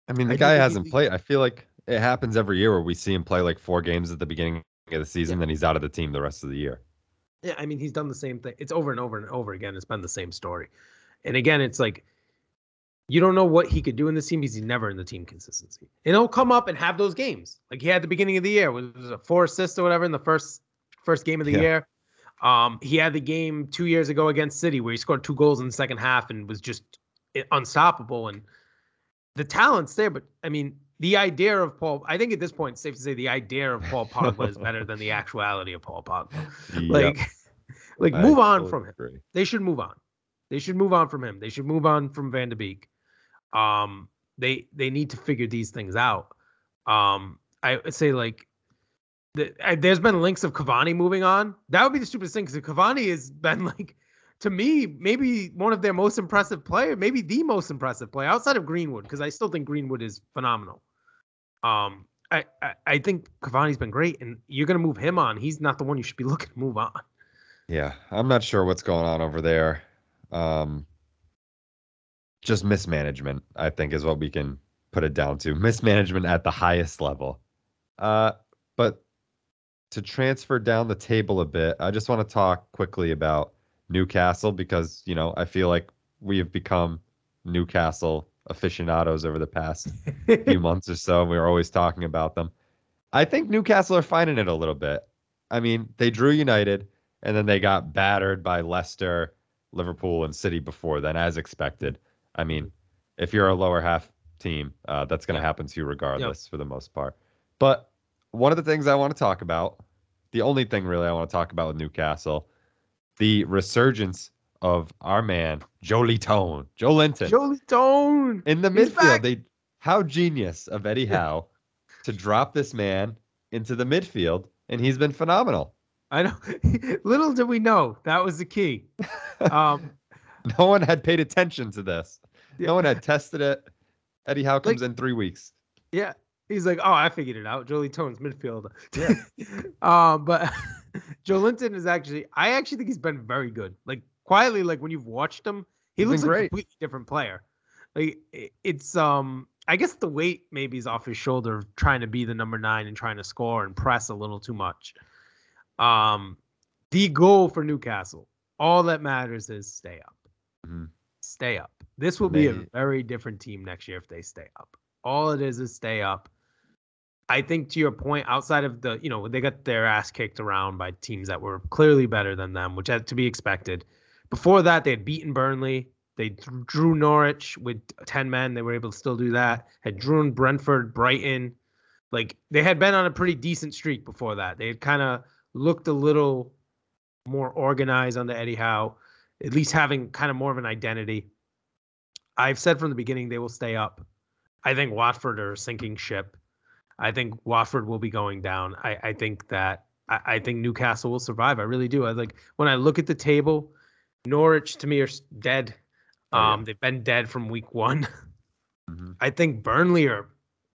I mean, the I guy hasn't played. I feel like it happens every year where we see him play like four games at the beginning of the season, then he's out of the team the rest of the year. Yeah, I mean, he's done the same thing. It's over and over and over again. It's been the same story. And again, it's like you don't know what he could do in this team because he's never in the team consistency. And he'll come up and have those games. Like he had the beginning of the year was a four assists or whatever in the first first game of the Yeah. year. Um, he had the game two years ago against City where he scored two goals in the second half and was just unstoppable. And the talent's there, but I mean, the idea of Paul, I think at this point, it's safe to say the idea of Paul Pogba is better than the actuality of Paul Pogba. Like, like I move on from him. agree. They should move on. They should move on from him. They should move on from Van de Beek. Um, they they need to figure these things out. Um, I would say like, the, I, there's been links of Cavani moving on. That would be the stupidest thing because Cavani has been like, to me, maybe one of their most impressive player, maybe the most impressive player outside of Greenwood, because I still think Greenwood is phenomenal. Um, I, I, I think Cavani's been great, and you're to move him on. He's not the one you should be looking to move on. Yeah, I'm not sure what's going on over there. Um, just mismanagement, I think, is what we can put it down to. Mismanagement at the highest level. Uh, but to transfer down the table a bit, I just want to talk quickly about Newcastle because, you know, I feel like we have become Newcastle aficionados over the past few months or so. We were always talking about them. I think Newcastle are finding it a little bit. I mean, they drew United and then they got battered by Leicester, Liverpool, and City before then, as expected. I mean, if you're a lower half team, uh, that's going to happen to you regardless yep. for the most part. But one of the things I want to talk about, the only thing really I want to talk about with Newcastle, the resurgence of our man Joelinton, Joelinton, Joelinton in the He's midfield. Back. They how genius of Eddie Howe to drop this man into the midfield, and he's been phenomenal. I know. Little did we know that was the key. Um, no one had paid attention to this. No one had tested it. Eddie Howe comes like, in three weeks. Yeah, he's like, oh, I figured it out. Joelinton's midfield. Yeah. um, but Joelinton is actually, I actually think he's been very good. Like quietly, like when you've watched him, he he's looks like a completely different player. Like it's um, I guess the weight maybe is off his shoulder, trying to be the number nine and trying to score and press a little too much. Um, the goal for Newcastle, all that matters is stay up. Mm-hmm. Stay up. This will be a very different team next year if they stay up. All it is is stay up. I think to your point, outside of the, you know, they got their ass kicked around by teams that were clearly better than them, which had to be expected. Before that, they had beaten Burnley. They drew Norwich with 10 men. They were able to still do that. Had drew Brentford, Brighton. Like they had been on a pretty decent streak before that. They had kind of looked a little more organized under Eddie Howe, at least having kind of more of an identity. I've said from the beginning they will stay up. I think Watford are a sinking ship. I think Watford will be going down. I, I think that I, I, think Newcastle will survive. I really do. I like when I look at the table, Norwich to me are dead. Um, oh, yeah. Um, they've been dead from week one. Mm-hmm. I think Burnley are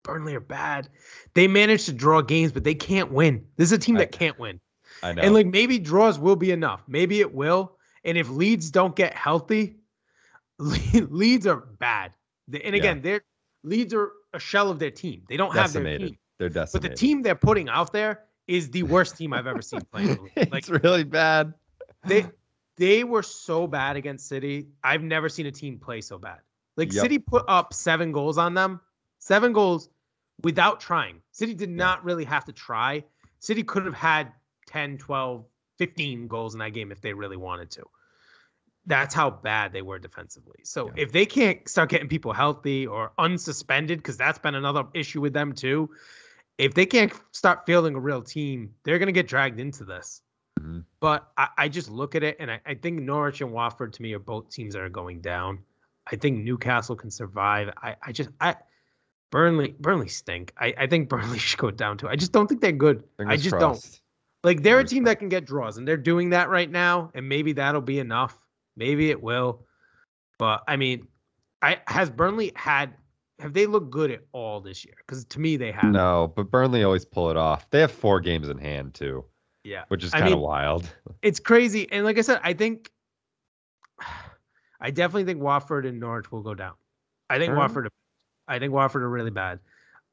Burnley are bad. They managed to draw games, but they can't win. This is a team that can't win. I know. And like maybe draws will be enough. Maybe it will. And if Leeds don't get healthy, Leeds are bad. And again, yeah. they're Leeds are a shell of their team. They don't decimated. have their team. They're decimated. But the team they're putting out there is the worst team I've ever seen playing. like, it's really bad. They they were so bad against City. I've never seen a team play so bad. Like yep. City put up seven goals on them, seven goals without trying. City did not really have to try. City could have had 10, 12, 15 goals in that game if they really wanted to. That's how bad they were defensively. So yeah. if they can't start getting people healthy or unsuspended, because that's been another issue with them too. If they can't start fielding a real team, they're going to get dragged into this. Mm-hmm. But I, I, just look at it and I, I think Norwich and Watford to me are both teams that are going down. I think Newcastle can survive. I, I just I Burnley Burnley stink. I, I think Burnley should go down too. I just don't think they're good. Fingers I just crossed. don't. Like they're Fingers a team crossed. that can get draws and they're doing that right now, and maybe that'll be enough. Maybe it will. But I mean, I has Burnley had have they looked good at all this year? Because to me they have. No, but Burnley always pull it off. They have four games in hand too. Yeah. Which is kind of wild. It's crazy. And like I said, I think I definitely think Watford and Norwich will go down. I think Watford I think Watford are really bad.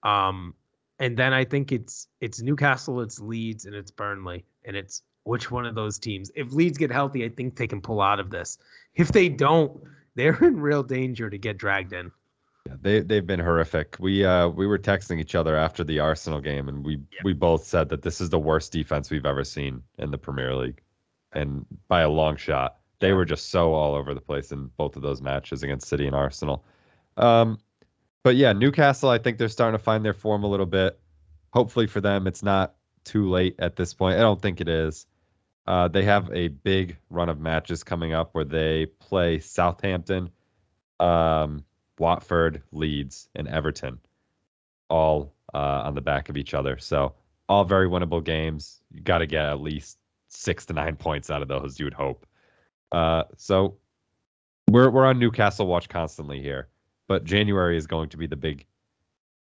Um and then I think it's it's Newcastle, it's Leeds, and it's Burnley. And it's which one of those teams. If Leeds get healthy, I think they can pull out of this. If they don't, they're in real danger to get dragged in. Yeah, they they've been horrific. We uh we were texting each other after the Arsenal game, and we yeah. we both said that this is the worst defense we've ever seen in the Premier League, and by a long shot. They were just so all over the place in both of those matches against City and Arsenal. Um, but yeah, Newcastle, I think they're starting to find their form a little bit. Hopefully for them, it's not too late at this point. I don't think it is. Uh, they have a big run of matches coming up where they play Southampton, um, Watford, Leeds, and Everton, all uh, on the back of each other. So all very winnable games. You got to get at least six to nine points out of those. You would hope. Uh, so we're we're on Newcastle watch constantly here, but January is going to be the big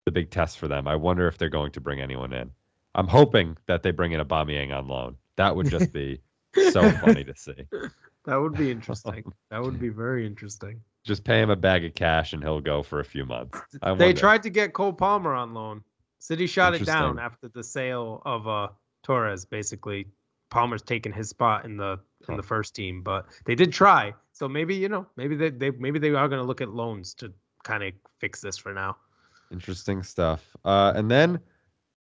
the big test for them. I wonder if they're going to bring anyone in. I'm hoping that they bring in Aubameyang on loan. That would just be so funny to see. That would be interesting. that would be very interesting. Just pay him a bag of cash and he'll go for a few months. I They wonder. tried to get Cole Palmer on loan. City shot it down after the sale of uh Torres. Basically, Palmer's taken his spot in the in the first team, but they did try. So maybe you know, maybe they, they maybe they are going to look at loans to kind of fix this for now. Interesting stuff. Uh, and then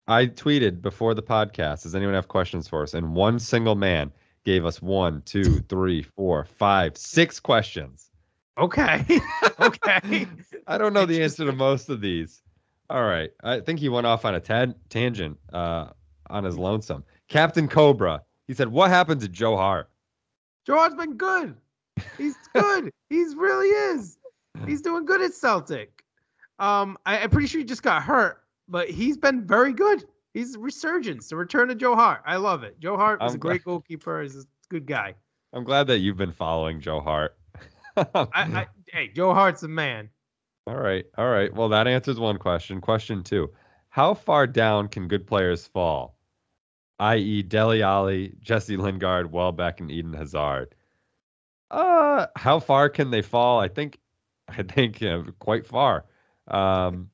I tweeted before the podcast, does anyone have questions for us? And one single man gave us one, two, three, four, five, six questions. Okay, okay. I don't know the answer to most of these. All right. I think he went off on a tan- tangent uh, on his lonesome. Captain Cobra, he said, What happened to Joe Hart? George's been good. He's good. He's really is. He's doing good at Celtic. Um, I, I'm pretty sure he just got hurt, but he's been very good. He's a resurgence, the return of Joe Hart. I love it. Joe Hart was I'm a great goalkeeper. He's a good guy. I'm glad that you've been following Joe Hart. I, I, hey, Joe Hart's a man. All right. All right. Well, that answers one question. Question two How far down can good players fall? I.e., Dele Alli, Jesse Lingard, Welbeck, and Eden Hazard. Uh, how far can they fall? I think, I think uh, quite far. Um,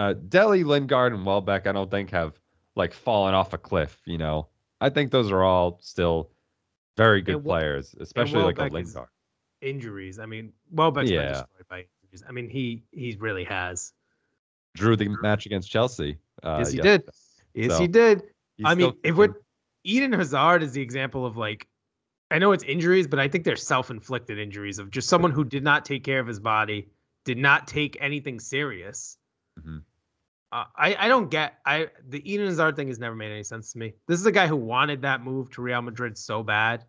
uh, Deli, Lingard, and Welbeck, I don't think have like fallen off a cliff. You know, I think those are all still very good players, especially like a Lingard. Injuries. I mean, Welbeck's Yeah. destroyed by injuries. I mean, he he really has. Drew the match against Chelsea. Uh, yes, he yes- did. Yes, So, he did. I mean, if we're Eden Hazard is the example of like, I know it's injuries, but I think they're self-inflicted injuries of just someone who did not take care of his body, did not take anything serious. Mhm. Uh, I I don't get I the Eden Hazard thing has never made any sense to me. This is a guy who wanted that move to Real Madrid so bad,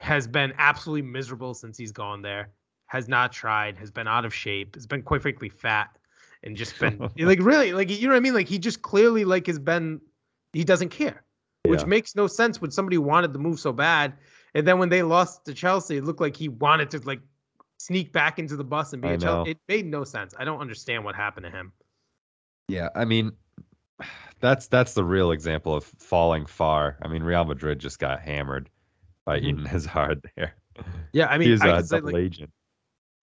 has been absolutely miserable since he's gone there, has not tried, has been out of shape, has been quite frankly fat, and just been like really like you know what I mean. Like he just clearly like has been he doesn't care which Yeah. makes no sense when somebody wanted the move so bad. And then when they lost to Chelsea, it looked like he wanted to like sneak back into the bus and be I a Chelsea. It made no sense. I don't understand what happened to him. Yeah, I mean, that's that's the real example of falling far. I mean, Real Madrid just got hammered by Mhm. Eden Hazard there. Yeah, I mean, He's I a say, double like, agent.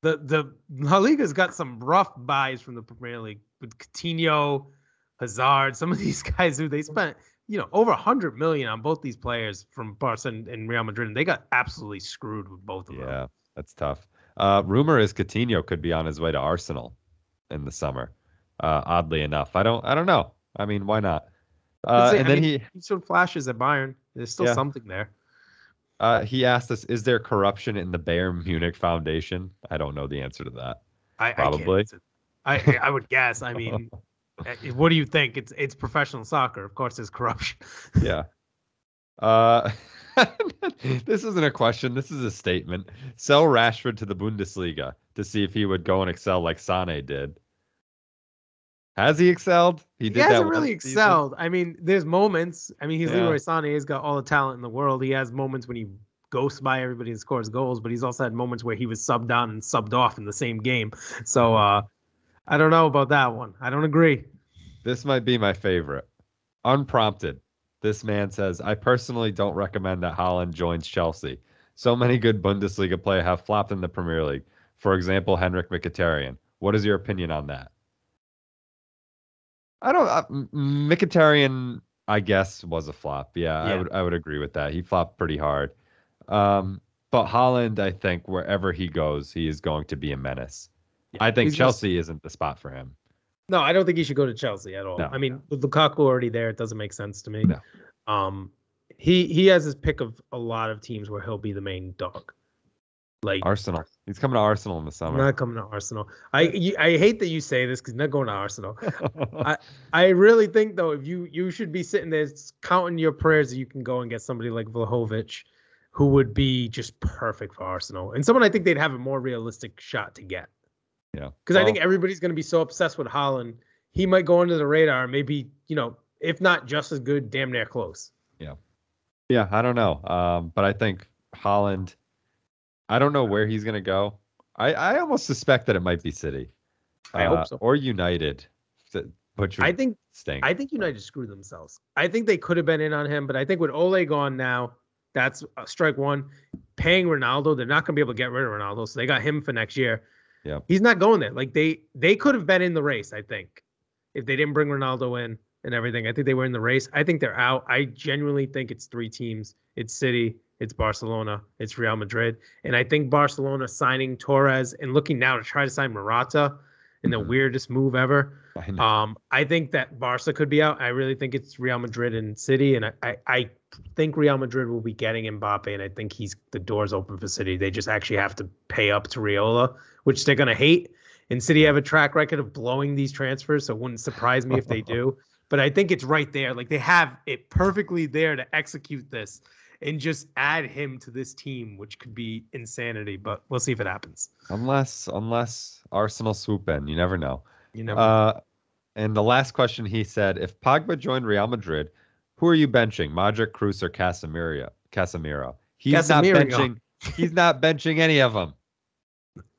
the the La Liga's got some rough buys from the Premier League with Coutinho, Hazard, some of these guys who they spent you know over a hundred million on both these players from Barca and, and Real Madrid, and they got absolutely screwed with both of them. Yeah, that's tough. Uh, rumor is Coutinho could be on his way to Arsenal in the summer. Uh, oddly enough, I don't I don't know. I mean, why not? Uh, and I then mean- he He showed flashes at Bayern. There's still Yeah. something there. uh, he asked us, "Is there corruption in the Bayern Munich Foundation?" I don't know the answer to that. I, Probably. I, I I would guess. I mean, eh, what do you think? It's it's professional soccer. Of course, there's corruption. Yeah. Uh, this isn't a question. This is a statement. Sell Rashford to the Bundesliga to see if he would go and excel like Sane did. Has he excelled? He, did hasn't that really season. excelled. I mean, there's moments. I mean, he's Yeah. Leroy Sané. He's got all the talent in the world. He has moments when he ghosts by everybody and scores goals, but he's also had moments where he was subbed on and subbed off in the same game. So uh, I don't know about that one. I don't agree. This might be my favorite. Unprompted. This man says, I personally don't recommend that Haaland joins Chelsea. So many good Bundesliga players have flopped in the Premier League. For example, Henrik Mkhitaryan. What is your opinion on that? I don't. Uh, Mkhitaryan, I guess, was a flop. Yeah, I would. I would agree with that. He flopped pretty hard. Um, but Haaland, I think, wherever he goes, he is going to be a menace. I think He's just- Chelsea isn't the spot for him. No, I don't think he should go to Chelsea at all. No, I mean, with Lukaku already there, it doesn't make sense to me. No. Um, he he has his pick of a lot of teams where he'll be the main dog. Like Arsenal. He's coming to Arsenal in the summer. not coming to Arsenal. I you, I hate that you say this because not going to Arsenal. I I really think though, if you you should be sitting there counting your prayers that you can go and get somebody like Vlahovic, who would be just perfect for Arsenal, and someone I think they'd have a more realistic shot to get. yeah. Because I think everybody's going to be so obsessed with Haaland, he might go under the radar, maybe you know, if not just as good, damn near close. Yeah, yeah, I don't know. Um, but I think Haaland. I don't know where he's gonna go. I, I almost suspect that it might be City. I uh, hope so. Or United Butcher I think stink. I think United screwed themselves. I think they could have been in on him, but I think with Ole gone now, that's uh, strike one. Paying Ronaldo, they're not going to be able to get rid of Ronaldo, so they got him for next year. Yeah. he's not going there. Like they they could have been in the race. I think if they didn't bring Ronaldo in and everything, I think they were in the race. I think they're out. I genuinely think it's three teams. It's City, it's Barcelona, it's Real Madrid, and I think Barcelona signing Torres and looking now to try to sign Morata in the Mhm. weirdest move ever. I. Um, I think that Barca could be out. I really think it's Real Madrid and City, and I, I, I think Real Madrid will be getting Mbappe, and I think he's the doors open for City. They just actually have to pay up to Raiola, which they're gonna hate. And City have a track record of blowing these transfers, so it wouldn't surprise me if they do. But I think it's right there. Like they have it perfectly there to execute this and just add him to this team, which could be insanity. But we'll see if it happens. unless unless Arsenal swoop in, you never know. You know, Uh, and the last question he said, if Pogba joined Real Madrid, who are you benching, Modric, Kroos, or Casemiro? Casemiro. He's not benching. He's not benching any of them.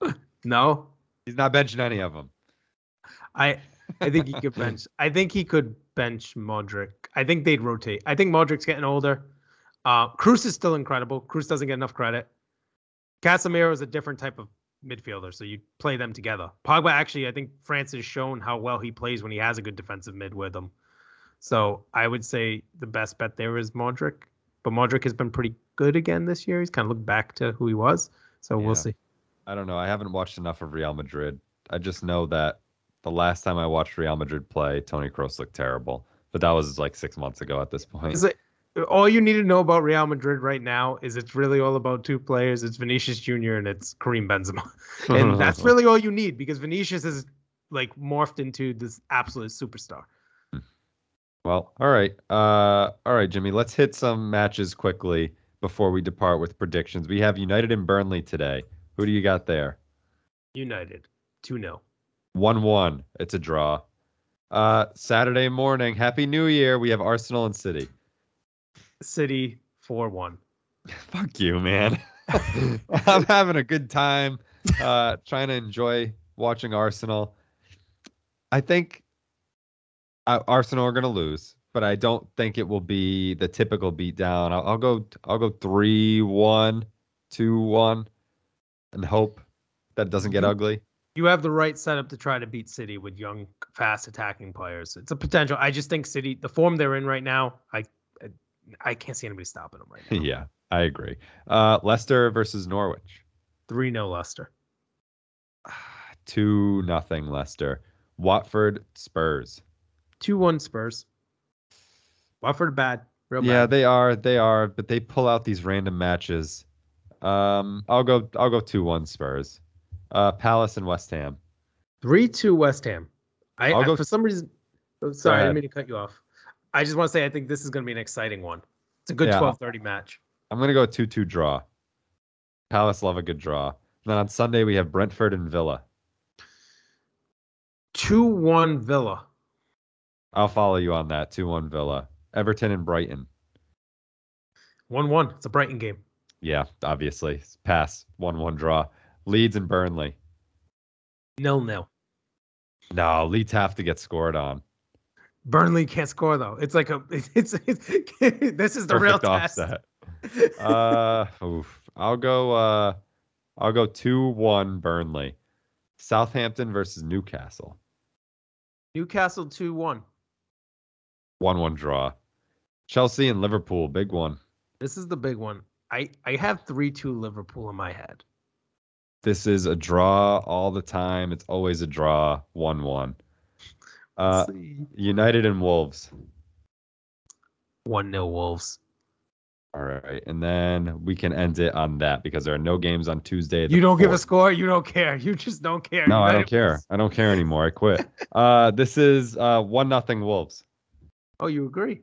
no, He's not benching any of them. I I think he could bench. I think he could bench Modric. I think they'd rotate. I think Modric's getting older. Uh, Kroos is still incredible. Kroos doesn't get enough credit. Casemiro is a different type of midfielder, so you play them together. Pogba actually, I think France has shown how well he plays when he has a good defensive mid with him. So I would say the best bet there is Modric, but Modric has been pretty good again this year. He's kind of looked back to who he was. So Yeah. we'll see. I don't know. I haven't watched enough of Real Madrid. I just know that the last time I watched Real Madrid play, Toni Kroos looked terrible. But that was like six months ago at this point. Is it, all you need to know about Real Madrid right now is it's really all about two players. It's Vinicius Jr. and it's Karim Benzema, and that's really all you need because Vinicius is like morphed into this absolute superstar. Well, all right. Uh, all right, Jimmy. Let's hit some matches quickly before we depart with predictions. We have United and Burnley today. Who do you got there? United two 0 One-one. It's a draw. Uh, Saturday morning. Happy New Year. We have Arsenal and City. City four one. Fuck you, man. I'm having a good time. Uh, trying to enjoy watching Arsenal. I think uh, Arsenal are going to lose, but I don't think it will be the typical beatdown. I'll, I'll go. I'll go three one, two one, and hope that doesn't get ugly. You have the right setup to try to beat City with young, fast attacking players. It's a potential. I just think City, the form they're in right now, I, I, can't see anybody stopping them right now. yeah, I agree. Uh, Leicester versus Norwich. Three 0 Leicester. Two nothing Leicester. Watford Spurs. Two one Spurs. Watford bad. Real bad. Yeah, they are. They are, but they pull out these random matches. Um, I'll go. I'll go two one Spurs. Uh, Palace and West Ham. Three two West Ham. I, I'll I- go- for some reason. oh, sorry, I didn't mean to cut you off. I just want to say I think this is going to be an exciting one. It's a good Yeah. twelve thirty match. I'm gonna go two two draw. Palace love a good draw. And then on Sunday we have Brentford and Villa. Two one Villa. I'll follow you on that. Two one Villa. Everton and Brighton. One one. It's a Brighton game. Yeah, obviously pass. One one draw. Leeds and Burnley. Nil nil. No, Leeds have to get scored on. Burnley can't score though. It's like a. It's, it's, this is the real Perfect test. offset. uh, oof. I'll go. Uh, I'll go two one Burnley. Southampton versus Newcastle. Newcastle two one. One one draw. Chelsea and Liverpool. Big one. This is the big one. I I have three two Liverpool in my head. This is a draw all the time. It's always a draw. One one. Uh, see. United and Wolves. One nil Wolves. All right, and then we can end it on that because there are no games on Tuesday. You don't give a score. You don't care. You just don't care. No, I don't care. Wolves. I don't care anymore. I quit. uh, this is uh one nothing Wolves. Oh, you agree?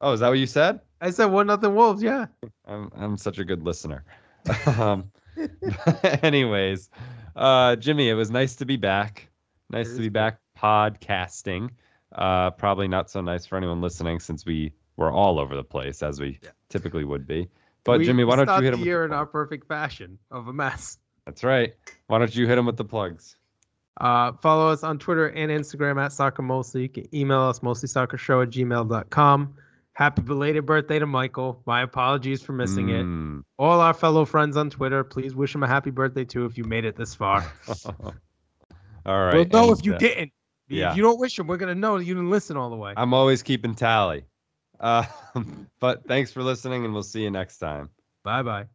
Oh, is that what you said? I said one nothing Wolves. Yeah. I'm I'm such a good listener. um, anyways, uh, Jimmy, it was nice to be back. Nice to be back podcasting. Uh, probably not so nice for anyone listening since we were all over the place as we Yeah. typically would be. But We Jimmy, why don't you hit the him? With year in our perfect fashion of a mess? That's right. Why don't you hit him with the plugs? Uh, follow us on Twitter and Instagram at Soccer Mostly. You can email us moslysoccershow at gmail.com. Happy belated birthday to Michael. My apologies for missing it. Mm. All our fellow friends on Twitter, please wish him a happy birthday too if you made it this far. All right. we'll know if you uh, didn't. Yeah. If you don't wish him, we're gonna know that you didn't listen all the way. I'm always keeping tally. Uh, but thanks for listening, and we'll see you next time. Bye bye.